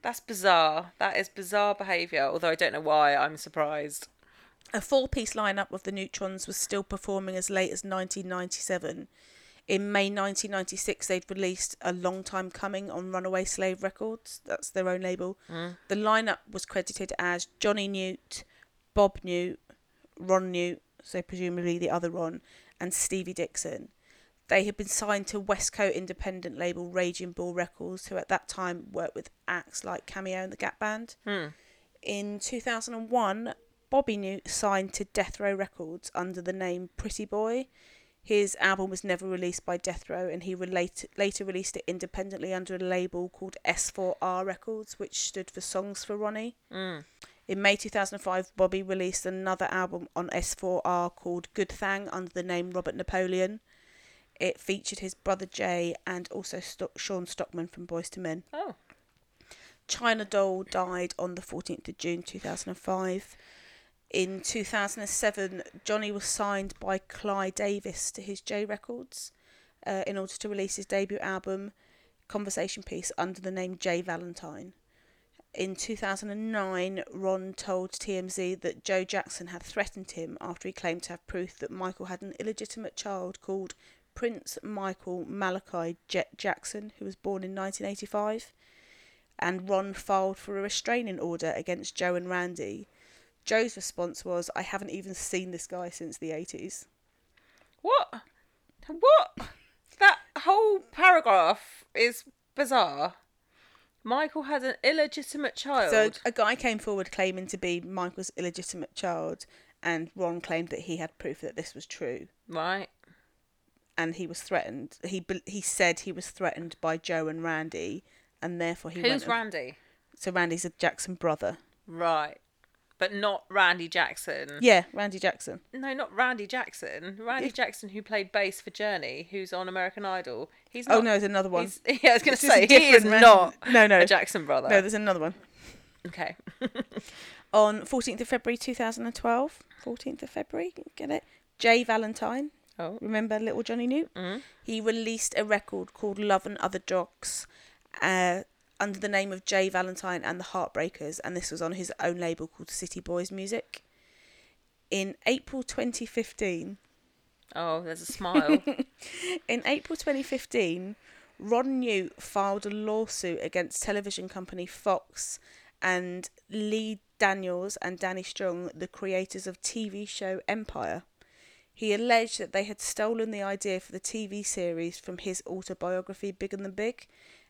Speaker 3: That's bizarre. That is bizarre behaviour. Although I don't know why. I'm surprised.
Speaker 2: A four-piece lineup of the Newtrons was still performing as late as 1997. In May 1996, they'd released a long time coming on Runaway Slave Records. That's their own label. Hmm. The lineup was credited as Johnny Newt, Bob Newt, Ron Newt, so presumably the other Ron, and Stevie Dixon. They had been signed to West Coast independent label Raging Bull Records, who at that time worked with acts like Cameo and the Gap Band. Hmm. In 2001, Bobby Newt signed to Death Row Records under the name Pretty Boy. His album was never released by Death Row, and he relate- later released it independently under a label called S4R Records, which stood for Songs for Ronnie. Hmm. In May 2005, Bobby released another album on S4R called Good Thang under the name Robert Napoleon. It featured his brother Jay and also Sto- Sean Stockman from Boyz II Men.
Speaker 3: Oh.
Speaker 2: China Doll died on the 14th of June 2005. In 2007, Johnny was signed by Clive Davis to his J Records uh, in order to release his debut album, Conversation Piece, under the name Jay Valentine. In 2009, Ron told TMZ that Joe Jackson had threatened him after he claimed to have proof that Michael had an illegitimate child called Prince Michael Malachi Jet Jackson, who was born in 1985 and Ron filed for a restraining order against Joe and Randy. Joe's response was, I haven't even seen this guy since the 80s.
Speaker 3: What? What? That whole paragraph is bizarre. Michael had an illegitimate child.
Speaker 2: So a guy came forward claiming to be Michael's illegitimate child, and Ron claimed that he had proof that this was true.
Speaker 3: right.
Speaker 2: And he was threatened. He he said he was threatened by Joe and Randy, and therefore he
Speaker 3: Who's. Randy?
Speaker 2: so Randy's a Jackson brother.
Speaker 3: Right. But not Randy Jackson.
Speaker 2: Yeah, Randy Jackson.
Speaker 3: No, not Randy Jackson. Randy Jackson, who played bass for Journey, who's on American Idol. He's
Speaker 2: Oh
Speaker 3: not,
Speaker 2: no, there's another one.
Speaker 3: he's- yeah, I was going
Speaker 2: It's
Speaker 3: to
Speaker 2: just
Speaker 3: say he is
Speaker 2: different Ran-
Speaker 3: not
Speaker 2: No, no.
Speaker 3: a Jackson brother.
Speaker 2: No, there's another one.
Speaker 3: okay.
Speaker 2: on 14th of February 2012. 14th of February, get it? Jay Valentine,
Speaker 3: oh.
Speaker 2: remember little Johnny Newt? He released a record called Love and Other Dogs, uh, under the name of Jay Valentine and the Heartbreakers, and this was on his own label called City Boys Music. In April 2015,
Speaker 3: Oh, there's a smile.
Speaker 2: in April 2015, Ron Newt filed a lawsuit against television company Fox and Lee Daniels and Danny Strong, the creators of TV show Empire. He alleged that they had stolen the idea for the TV series from his autobiography Bigger Than Big,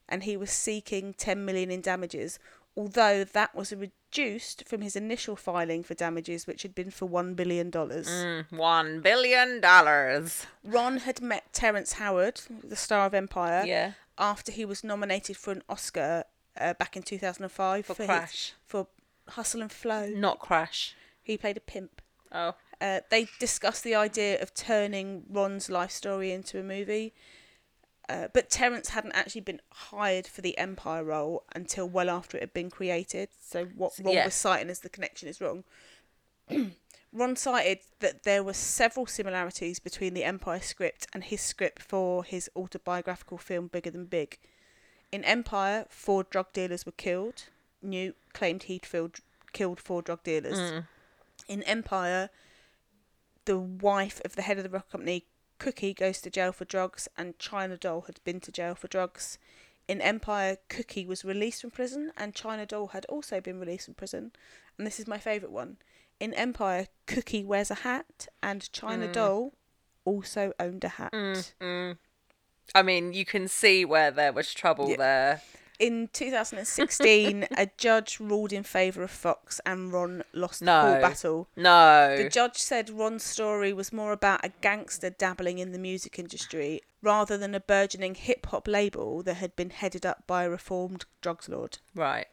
Speaker 2: and he was seeking 10 million in damages, although that was reduced from his initial filing for damages, which had been for $1 billion.
Speaker 3: Mm, One billion dollars.
Speaker 2: Ron had met Terrence Howard, the star of Empire,
Speaker 3: Yeah.
Speaker 2: after he was nominated for an Oscar uh, back in 2005
Speaker 3: For
Speaker 2: his-
Speaker 3: Crash.
Speaker 2: for Hustle and Flow.
Speaker 3: Not Crash.
Speaker 2: He played a pimp.
Speaker 3: Oh.
Speaker 2: Uh, they discussed the idea of turning Ron's life story into a movie, uh, but Terrence hadn't actually been hired for the Empire role until well after it had been created. So what Ron
Speaker 3: yeah.
Speaker 2: was citing as the connection is wrong. Ron cited that there were several similarities between the Empire script and his script for his autobiographical film Bigger Than Big. In Empire, four drug dealers were killed. Newt claimed he'd filled, killed four drug dealers. In Empire, the wife of the head of the rock company, Cookie, goes to jail for drugs, and China Doll had been to jail for drugs. In Empire, Cookie was released from prison, and China Doll had also been released from prison. And this is my favourite one. In Empire, Cookie wears a hat, and China Doll also owned a hat.
Speaker 3: mm I mean, you can see where there was trouble
Speaker 2: Yeah.
Speaker 3: there.
Speaker 2: In 2016, a judge ruled in favour of Fox, and Ron lost the
Speaker 3: No.
Speaker 2: court battle.
Speaker 3: No.
Speaker 2: The judge said Ron's story was more about a gangster dabbling in the music industry rather than a burgeoning hip hop label that had been headed up by a reformed drugs lord.
Speaker 3: right.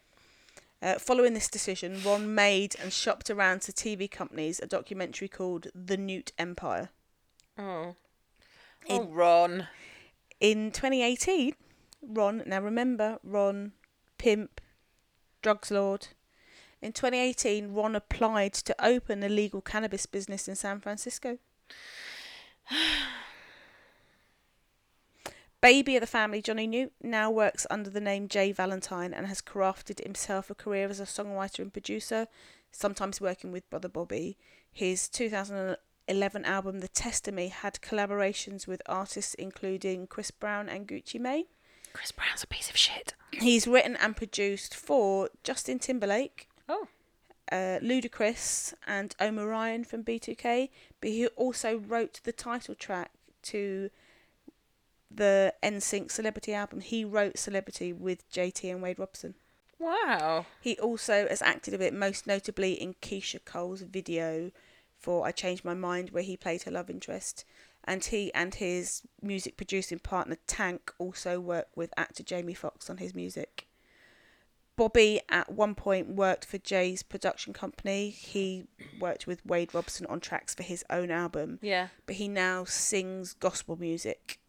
Speaker 2: Uh, following this decision, Ron made and shopped around to TV companies a documentary called The Newt Empire.
Speaker 3: Oh. Oh, Ron.
Speaker 2: In 2018, Ron, now remember, Ron, pimp, drugs lord. In 2018, Ron applied to open a legal cannabis business in San Francisco. Baby of the family, Johnny Newt, now works under the name Jay Valentine and has crafted himself a career as a songwriter and producer, sometimes working with Brother Bobby. His 2011 album, The Test of Me, had collaborations with artists including Chris Brown and Gucci Mane.
Speaker 3: Chris Brown's a piece of shit.
Speaker 2: He's written and produced for Justin Timberlake,
Speaker 3: Oh.
Speaker 2: uh, Ludacris, and Omarion from B2K, but he also wrote the title track to the NSYNC Celebrity album. He wrote Celebrity with JT and Wade Robson.
Speaker 3: Wow.
Speaker 2: He also has acted a bit, most notably in Keyshia Cole's video for I Changed My Mind, where he played her love interest. And he and his music producing partner Tank also work with actor Jamie Foxx on his music. Bobby at one point worked for Jay's production company. He worked with Wade Robson on tracks for his own album,
Speaker 3: Yeah.
Speaker 2: but he now sings gospel music.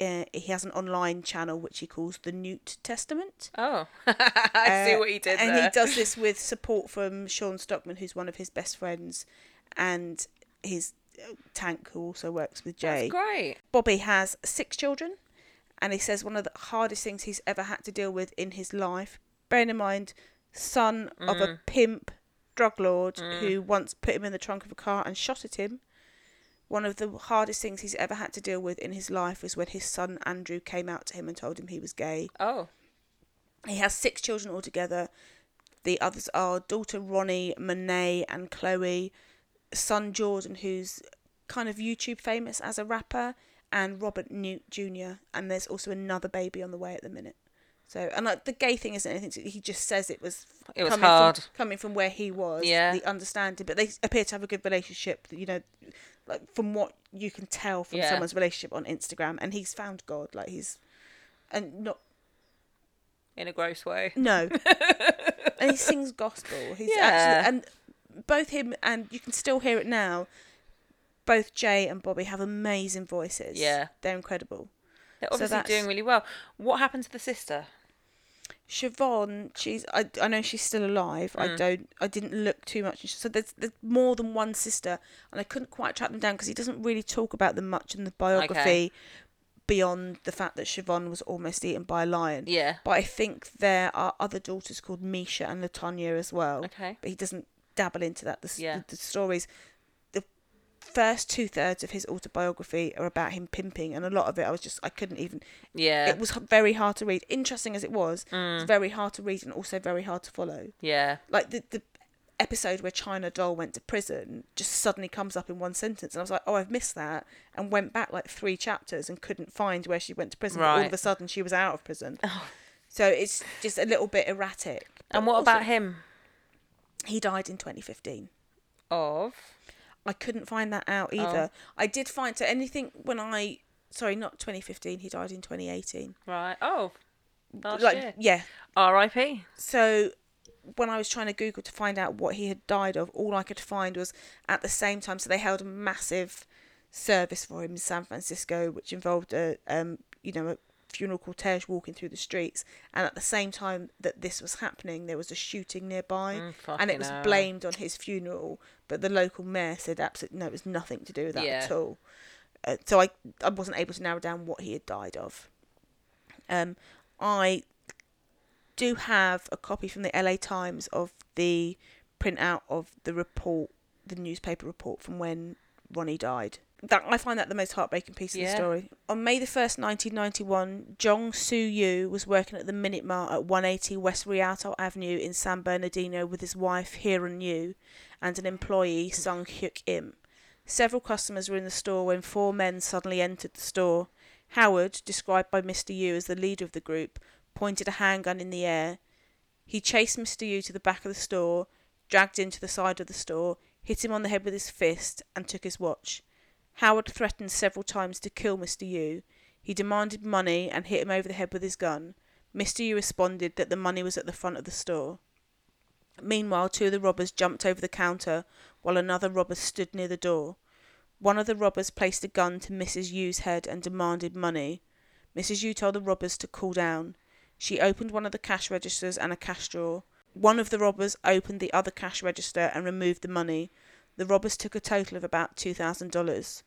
Speaker 2: Uh, he has an online channel which he calls the Newt Testament.
Speaker 3: Oh. I see
Speaker 2: Uh,
Speaker 3: what he did
Speaker 2: and
Speaker 3: there.
Speaker 2: he does this with support from Sean Stockman, who's one of his best friends, and his Tank, who also works with Jay.
Speaker 3: That's great.
Speaker 2: Bobby has six children, and he says one of the hardest things he's ever had to deal with in his life. Bearing in mind, son of
Speaker 3: Mm.
Speaker 2: a pimp drug lord who once put him in the trunk of a car and shot at him. One of the hardest things he's ever had to deal with in his life was when his son Andrew came out to him and told him he was gay.
Speaker 3: Oh.
Speaker 2: He has six children altogether. The others are daughter Ronnie, Monet, and Chloe, son Jordan, who's kind of YouTube famous as a rapper, and Robert Newt Jr. And there's also another baby on the way at the minute. So, and like the gay thing isn't anything. He just says it was
Speaker 3: It was
Speaker 2: coming
Speaker 3: hard.
Speaker 2: from, coming from where he was.
Speaker 3: Yeah.
Speaker 2: the understanding, but they appear to have a good relationship. You know, like from what you can tell from
Speaker 3: Yeah.
Speaker 2: someone's relationship on Instagram, and he's found God. Like he's, and not
Speaker 3: In a gross way.
Speaker 2: no. and he sings gospel. He's
Speaker 3: Yeah.
Speaker 2: actually and both him and you can still hear it now. Both Jay and Bobby have amazing voices.
Speaker 3: Yeah.
Speaker 2: They're incredible.
Speaker 3: They're obviously
Speaker 2: that's-
Speaker 3: doing really well. What happened to the sister?
Speaker 2: Siobhan, she's I, I know she's still alive. I
Speaker 3: Mm.
Speaker 2: don't I didn't look too much. So there's there's more than one sister, and I couldn't quite track them down because he doesn't really talk about them much in the biography,
Speaker 3: Okay.
Speaker 2: beyond the fact that Siobhan was almost eaten by a lion.
Speaker 3: Yeah.
Speaker 2: But I think there are other daughters called Misha and Latanya as well.
Speaker 3: Okay.
Speaker 2: But he doesn't dabble into that. The,
Speaker 3: Yeah.
Speaker 2: the, the stories, the first two thirds of his autobiography are about him pimping, and a lot of it I was just I couldn't even.
Speaker 3: Yeah. Mm.
Speaker 2: It was very hard to read. Interesting as it was, it's very hard to read and also very hard to follow.
Speaker 3: yeah.
Speaker 2: Like the the episode where China Doll went to prison just suddenly comes up in one sentence, and I was like, oh, I've missed that, and went back like three chapters and couldn't find where she went to prison. But all of a sudden, she was out of prison. Oh. So it's just a little bit erratic.
Speaker 3: And what
Speaker 2: also-
Speaker 3: about him?
Speaker 2: He died in 2015.
Speaker 3: Of.
Speaker 2: I couldn't find that out
Speaker 3: Oh.
Speaker 2: either. I did find so anything when I sorry, not 2015. He died in 2018.
Speaker 3: Right. Oh. Last
Speaker 2: like
Speaker 3: year.
Speaker 2: yeah.
Speaker 3: R.I.P.
Speaker 2: So when I was trying to Google to find out what he had died of, all I could find was at the same time. So they held a massive service for him in San Francisco, which involved a um you know a funeral cortege walking through the streets, and at the same time that this was happening, there was a shooting nearby,
Speaker 3: Mm,
Speaker 2: and it was
Speaker 3: hell.
Speaker 2: blamed on his funeral. But the local mayor said absolutely no, it was nothing to do with that
Speaker 3: Yeah.
Speaker 2: at all. Uh, so I I wasn't able to narrow down what he had died of. Um, I do have a copy from the LA Times of the printout of the report, the newspaper report from when Ronnie died. That I find that the most heartbreaking piece of the story. On May the first, nineteen ninety one, Jong Soo Yu was working at the Minute Mart at one eighty West Rialto Avenue in San Bernardino with his wife Hiran Yu and an employee Sung Hyuk Im. Several customers were in the store when four men suddenly entered the store. Howard, described by Mr. Yu as the leader of the group, pointed a handgun in the air. He chased Mr. Yu to the back of the store, dragged him to the side of the store, hit him on the head with his fist, and took his watch. Howard threatened several times to kill Mr. Yu. He demanded money and hit him over the head with his gun. Mr. Yu responded that the money was at the front of the store. Meanwhile, two of the robbers jumped over the counter while another robber stood near the door. One of the robbers placed a gun to Mrs. Yu's head and demanded money. Mrs. Yu told the robbers to cool down. She opened one of the cash registers and a cash drawer. One of the robbers opened the other cash register and removed the money. The robbers took a total of about $2,000.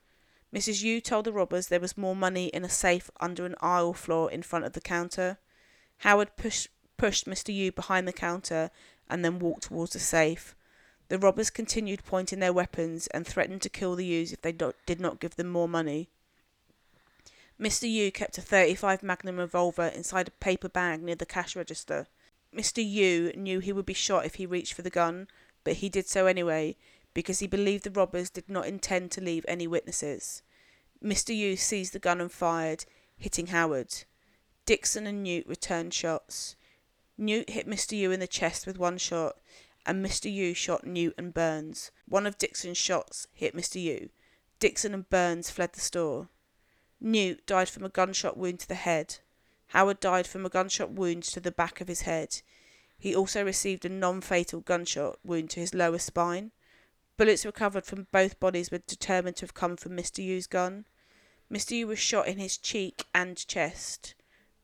Speaker 2: Mrs. Yu told the robbers there was more money in a safe under an aisle floor in front of the counter. Howard pushed pushed Mr. Yu behind the counter and then walked towards the safe. The robbers continued pointing their weapons and threatened to kill the Yus if they do- did not give them more money. Mr. Yu kept a 35 Magnum revolver inside a paper bag near the cash register. Mr. Yu knew he would be shot if he reached for the gun, but he did so anyway because he believed the robbers did not intend to leave any witnesses. Mr. Yu seized the gun and fired, hitting Howard. Dixon and Newt returned shots. Newt hit Mr. Yu in the chest with one shot, and Mr. Yu shot Newt and Burns. One of Dixon's shots hit Mr. Yu. Dixon and Burns fled the store. Newt died from a gunshot wound to the head. Howard died from a gunshot wound to the back of his head. He also received a non fatal gunshot wound to his lower spine. Bullets recovered from both bodies were determined to have come from Mr. Yu's gun. Mr. Yu was shot in his cheek and chest.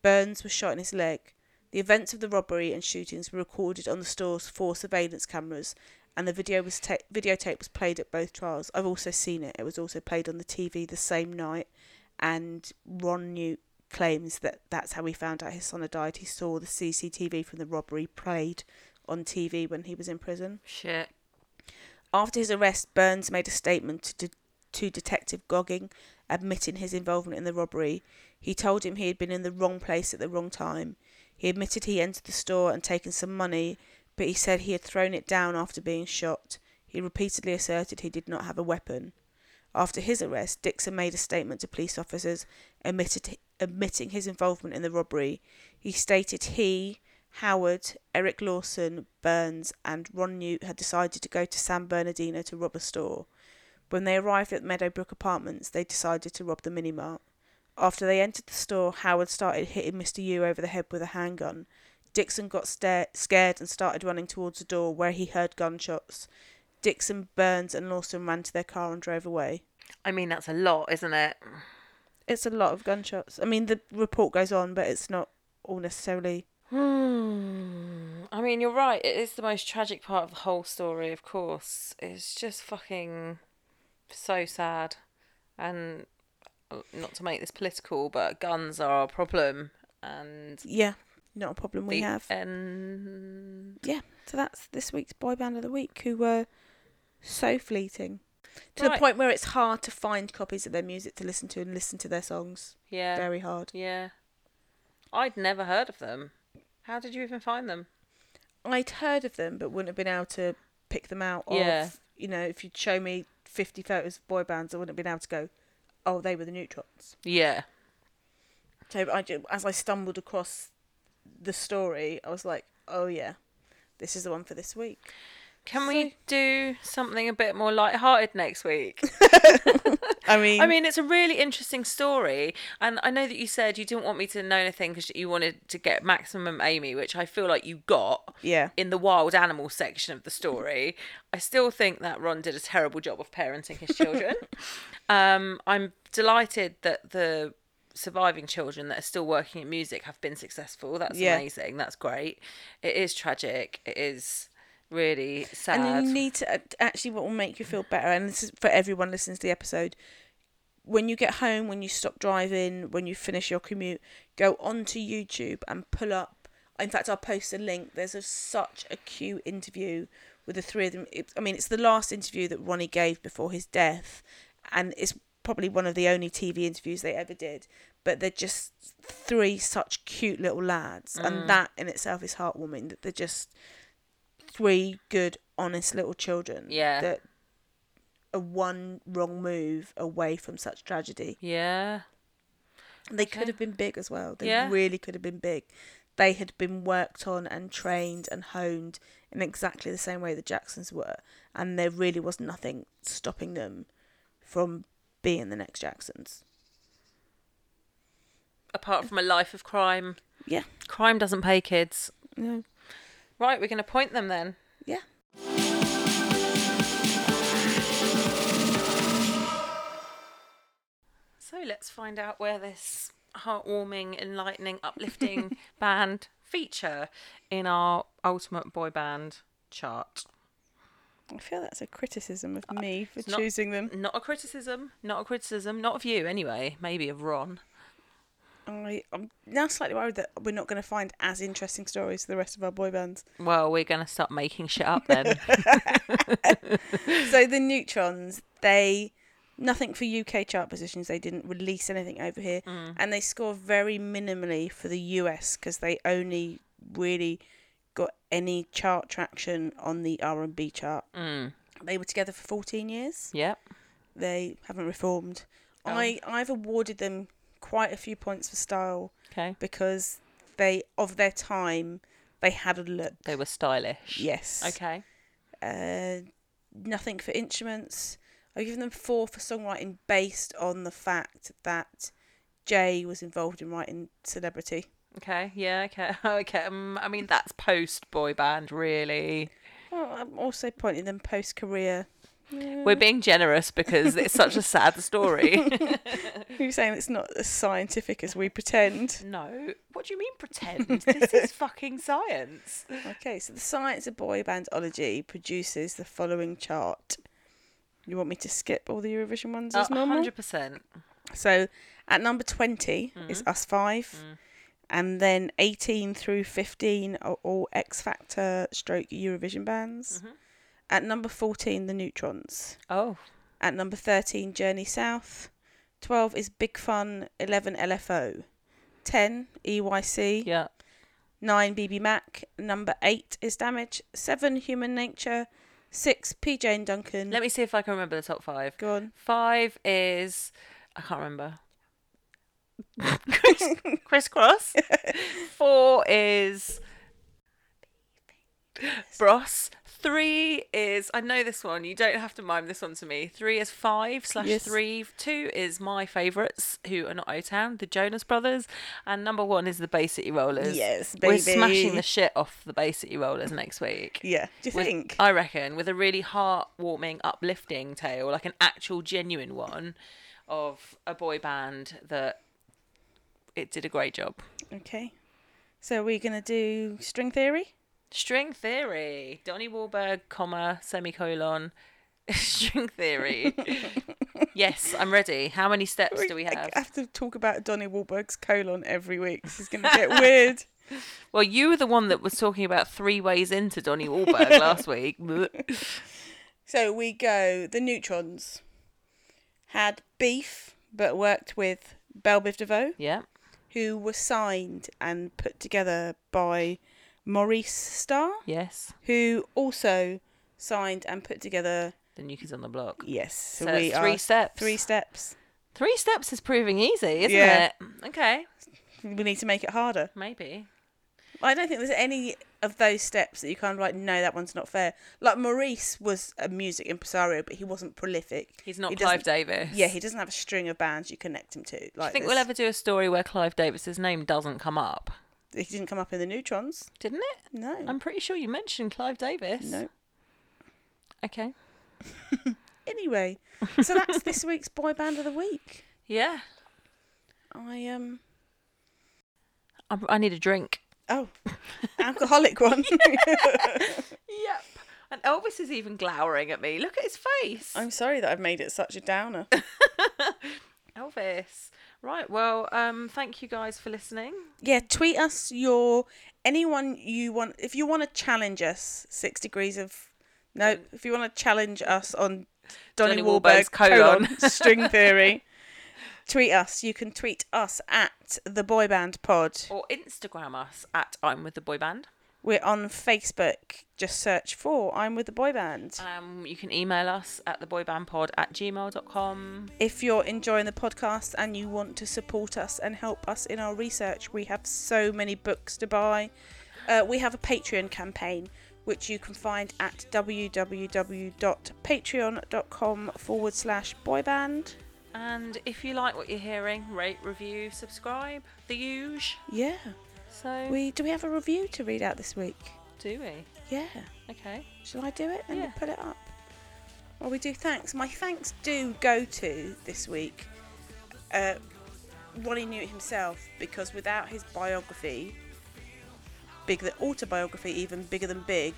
Speaker 2: Burns was shot in his leg. The events of the robbery and shootings were recorded on the store's four surveillance cameras, and the video was ta- videotape was played at both trials. I've also seen it. It was also played on the TV the same night, and Ron Newt claims that that's how he found out his son had died. He saw the CCTV from the robbery played on TV when he was in prison.
Speaker 3: Shit.
Speaker 2: After his arrest, Burns made a statement to, to Detective Gogging, admitting his involvement in the robbery. He told him he had been in the wrong place at the wrong time. He admitted he entered the store and taken some money, but he said he had thrown it down after being shot. He repeatedly asserted he did not have a weapon. After his arrest, Dixon made a statement to police officers admitted, admitting his involvement in the robbery. He stated he, Howard, Eric Lawson, Burns, and Ron Newt had decided to go to San Bernardino to rob a store. When they arrived at Meadowbrook Apartments, they decided to rob the mini mart. After they entered the store, Howard started hitting Mr. Yu over the head with a handgun. Dixon got sta- scared and started running towards the door where he heard gunshots. Dixon, Burns, and Lawson ran to their car and drove away.
Speaker 3: I mean, that's a lot, isn't it?
Speaker 2: It's a lot of gunshots. I mean, the report goes on, but it's not all necessarily.
Speaker 3: Hmm. I mean, you're right. It is the most tragic part of the whole story, of course. It's just fucking so sad. And uh, not to make this political, but guns are a problem. And
Speaker 2: Yeah, not a problem we have.
Speaker 3: end.
Speaker 2: Yeah, so that's this week's boy band of the week, who were so fleeting to the point where it's hard to find copies of their music to listen to and listen to their songs.
Speaker 3: Yeah.
Speaker 2: Very hard.
Speaker 3: Yeah. I'd never heard of them. How did you even find them?
Speaker 2: I'd heard of them, but wouldn't have been able to pick them out. Of,
Speaker 3: Yeah.
Speaker 2: You know, if you'd show me fifty photos of boy bands, I wouldn't have been able to go, "Oh, they were the Newtrons."
Speaker 3: Yeah.
Speaker 2: So I as I stumbled across the story, I was like, "Oh yeah, this is the one for this week."
Speaker 3: Can we do something a bit more light-hearted next week?
Speaker 2: I mean,
Speaker 3: I mean, it's a really interesting story, and I know that you said you didn't want me to know anything because you wanted to get maximum Amy, which I feel like you got
Speaker 2: yeah,
Speaker 3: in the wild animal section of the story. I still think that Ron did a terrible job of parenting his children. um, I'm delighted that the surviving children that are still working in music have been successful. That's
Speaker 2: Yeah.
Speaker 3: amazing. That's great. It is tragic. It is really sad.
Speaker 2: And you need to actually what will make you feel better, and this is for everyone listening to the episode. When you get home, when you stop driving, when you finish your commute, go onto YouTube and pull up. In fact, I'll post a link. There's a, such a cute interview with the three of them. It, I mean, it's the last interview that Ronnie gave before his death, and it's probably one of the only TV interviews they ever did. But they're just three such cute little lads, and mm. that in itself is heartwarming. That they're just three good, honest little children.
Speaker 3: Yeah.
Speaker 2: That are one wrong move away from such tragedy.
Speaker 3: yeah.
Speaker 2: They could have been big as well. They
Speaker 3: Yeah.
Speaker 2: really could have been big. They had been worked on and trained and honed in exactly the same way the Jacksons were, and there really was nothing stopping them from being the next Jacksons.
Speaker 3: Apart from a life of crime,
Speaker 2: Yeah.
Speaker 3: crime doesn't pay kids.
Speaker 2: No.
Speaker 3: Right, we're going to point them then.
Speaker 2: Yeah.
Speaker 3: So let's find out where this heartwarming, enlightening, uplifting band feature in our ultimate boy band chart.
Speaker 2: I feel that's a criticism of uh, me for
Speaker 3: not-
Speaker 2: choosing them.
Speaker 3: Not a criticism. Not a criticism. Not of you, anyway. Maybe of Ron.
Speaker 2: I, I'm now slightly worried that we're not going to find as interesting stories as the rest of our boy bands.
Speaker 3: Well, we're going to start making shit up then.
Speaker 2: so the Newtrons, they nothing for UK chart positions. They didn't release anything over here, and they score very minimally for the US because they only really got any chart traction on the R and B chart.
Speaker 3: mm.
Speaker 2: They were together for 14 years.
Speaker 3: Yep.
Speaker 2: They haven't reformed.
Speaker 3: Oh.
Speaker 2: I I've awarded them quite a few points for style
Speaker 3: Okay.
Speaker 2: because they of their time they had a look.
Speaker 3: They were stylish.
Speaker 2: Yes.
Speaker 3: Okay.
Speaker 2: Uh, nothing for instruments. I've given them four for songwriting based on the fact that Jay was involved in writing Celebrity.
Speaker 3: Okay. Yeah. Okay. Okay. Um, I mean, that's post boy band, really.
Speaker 2: Well, I'm also pointing them post career.
Speaker 3: We're being generous because it's such a sad story.
Speaker 2: You're saying it's not as scientific as we pretend?
Speaker 3: no. What do you mean pretend? This is fucking science.
Speaker 2: Okay, so the Science of Boy Bandology produces the following chart. You want me to skip all the Eurovision ones as normal?
Speaker 3: hundred percent.
Speaker 2: So at number 20 is
Speaker 3: Mm-hmm.
Speaker 2: Us 5.
Speaker 3: Mm.
Speaker 2: And then 18 through 15 are all X Factor stroke Eurovision bands.
Speaker 3: Mm-hmm.
Speaker 2: At number 14, The Newtrons.
Speaker 3: Oh.
Speaker 2: At number 13, Journey South. 12 is Big Fun, 11 LFO. 10, EYC.
Speaker 3: Yeah.
Speaker 2: 9, BBMak. Number 8 is Damage. 7, Human Nature. 6, PJ and Duncan.
Speaker 3: Let me see if I can remember the top five.
Speaker 2: Go on.
Speaker 3: Five is I can't remember. Chris, Kris Kross. Four is Bros. Three is I know this one. You don't have to mime this one to me. Three is five slash
Speaker 2: Yes.
Speaker 3: three. Two is my favourites who are not O Town, the Jonas Brothers, and number one is the Bay City Rollers.
Speaker 2: Yes,
Speaker 3: We're smashing the shit off the Bay City Rollers next week.
Speaker 2: Yeah. Do you
Speaker 3: With-
Speaker 2: think?
Speaker 3: I reckon with a really heartwarming, uplifting tale, like an actual genuine one of a boy band that it did a great job.
Speaker 2: Okay. So we're going to do String Theory?
Speaker 3: String theory, Donnie Wahlberg, comma semicolon, string theory. yes, I'm ready. How many steps do we have?
Speaker 2: I
Speaker 3: have?
Speaker 2: to talk about Donnie Wahlberg's colon every week. This is going to get weird.
Speaker 3: Well, you were the one that was talking about three ways into Donnie Wahlberg last week.
Speaker 2: So we go. The Newtrons had beef, but worked with Bell Biv DeVoe,
Speaker 3: yeah,
Speaker 2: who was signed and put together by Maurice Starr,
Speaker 3: yes.
Speaker 2: who also signed and put together.
Speaker 3: The is on the block.
Speaker 2: Yes, so,
Speaker 3: So,
Speaker 2: we
Speaker 3: it's three
Speaker 2: are
Speaker 3: steps.
Speaker 2: three steps.
Speaker 3: Three steps is proving easy, isn't
Speaker 2: Yeah.
Speaker 3: it? Okay,
Speaker 2: We need to make it harder.
Speaker 3: maybe.
Speaker 2: I don't think there's any of those steps that you kind of like. No, that one's not fair. Like Maurice was a music impresario, but he wasn't prolific.
Speaker 3: He's not
Speaker 2: He
Speaker 3: Clive Davis.
Speaker 2: Yeah, he doesn't have a string of bands you connect him to. Like,
Speaker 3: I think we'll ever do a story where Clive Davis's name doesn't come up,
Speaker 2: He didn't come up in the Newtrons.
Speaker 3: didn't it?
Speaker 2: No.
Speaker 3: I'm pretty sure you mentioned Clive Davis.
Speaker 2: no.
Speaker 3: Okay.
Speaker 2: Anyway, so that's this week's boy band of the week.
Speaker 3: Yeah.
Speaker 2: I um
Speaker 3: I, I need a drink.
Speaker 2: oh, alcoholic one.
Speaker 3: Yep. And Elvis is even glowering at me. Look at his face.
Speaker 2: I'm sorry that I've made it such a downer.
Speaker 3: Elvis. Right. Well, um, thank you guys for listening.
Speaker 2: Yeah, tweet us your anyone you want. If you want to challenge us, six degrees of no. If you want to challenge us on
Speaker 3: Donnie,
Speaker 2: Wahlberg's
Speaker 3: Wahlberg's colon.
Speaker 2: string theory, tweet us. You can tweet us at the Boy Band Pod.
Speaker 3: Or Instagram us at I'm with the boy band.
Speaker 2: We're on Facebook. Just search for I'm with the Boy Band.
Speaker 3: Um, you can email us at theboybandpod at gmail.com.
Speaker 2: If you're enjoying the podcast and you want to support us and help us in our research, we have so many books to buy. Uh, we have a Patreon campaign which you can find at www.patreon.com forward slash boyband.
Speaker 3: And if you like what you're hearing, rate, review, subscribe, the huge.
Speaker 2: Yeah.
Speaker 3: So,
Speaker 2: We do we have a review to read out this week?
Speaker 3: do we?
Speaker 2: Yeah.
Speaker 3: Okay.
Speaker 2: Shall I do it and
Speaker 3: Yeah.
Speaker 2: put it up? Well, we do thanks. My thanks do go to this week uh, Ronnie knew it himself because without his biography, bigger than autobiography, even bigger than big,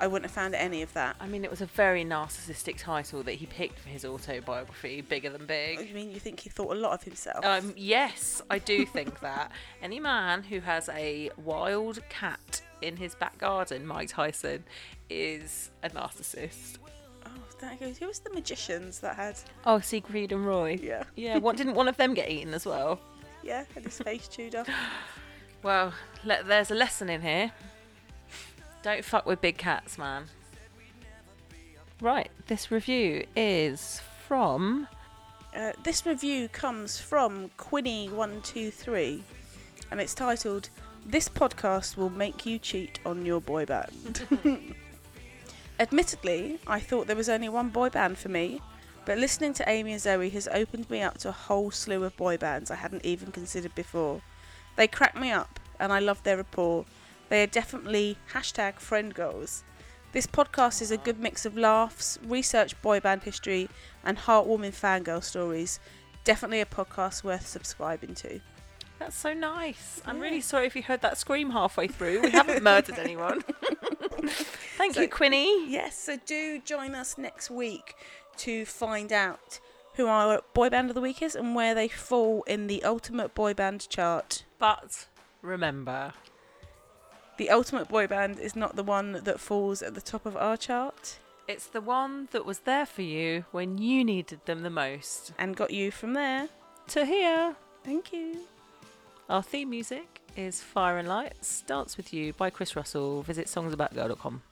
Speaker 2: I wouldn't have found any of that.
Speaker 3: I mean, it was a very narcissistic title that he picked for his autobiography, Bigger Than
Speaker 2: I
Speaker 3: Big.
Speaker 2: mean, you think he thought a lot of himself?
Speaker 3: Um, yes, I do think that. Any man who has a wild cat in his back garden, Mike Tyson, is a narcissist.
Speaker 2: oh, that goes. Who was the magicians that had?
Speaker 3: Oh, Siegfried and Roy.
Speaker 2: Yeah,
Speaker 3: Yeah, what didn't one of them get eaten as well?
Speaker 2: yeah, had his face chewed off.
Speaker 3: Well, le- there's a lesson in here. Don't fuck with big cats, man. Right, this review is from.
Speaker 2: Uh, this review comes from Quinny123 and it's titled This Podcast Will Make You Cheat on Your Boy Band. Admittedly, I thought there was only one boy band for me, but listening to Amy and Zoe has opened me up to a whole slew of boy bands I hadn't even considered before. They crack me up, and I love their rapport. They are definitely hashtag friend goals. This podcast is a good mix of laughs, research boy band history, and heartwarming fangirl stories. Definitely a podcast worth subscribing to.
Speaker 3: That's so nice. I'm really sorry if you heard that scream halfway through. We haven't murdered anyone. Thank
Speaker 2: So-
Speaker 3: you, Quinny.
Speaker 2: Yes, so do join us next week to find out who our boy band of the week is and where they fall in the ultimate boy band chart.
Speaker 3: But remember,
Speaker 2: The ultimate boy band is not the one that falls at the top of our chart
Speaker 3: it's the one that was there for you when you needed them the most.
Speaker 2: and got you from there.
Speaker 3: To here.
Speaker 2: Thank you.
Speaker 3: Our theme music is Fire and Lights, Dance With You by Chris Russell. Visit songsaboutgirl.com.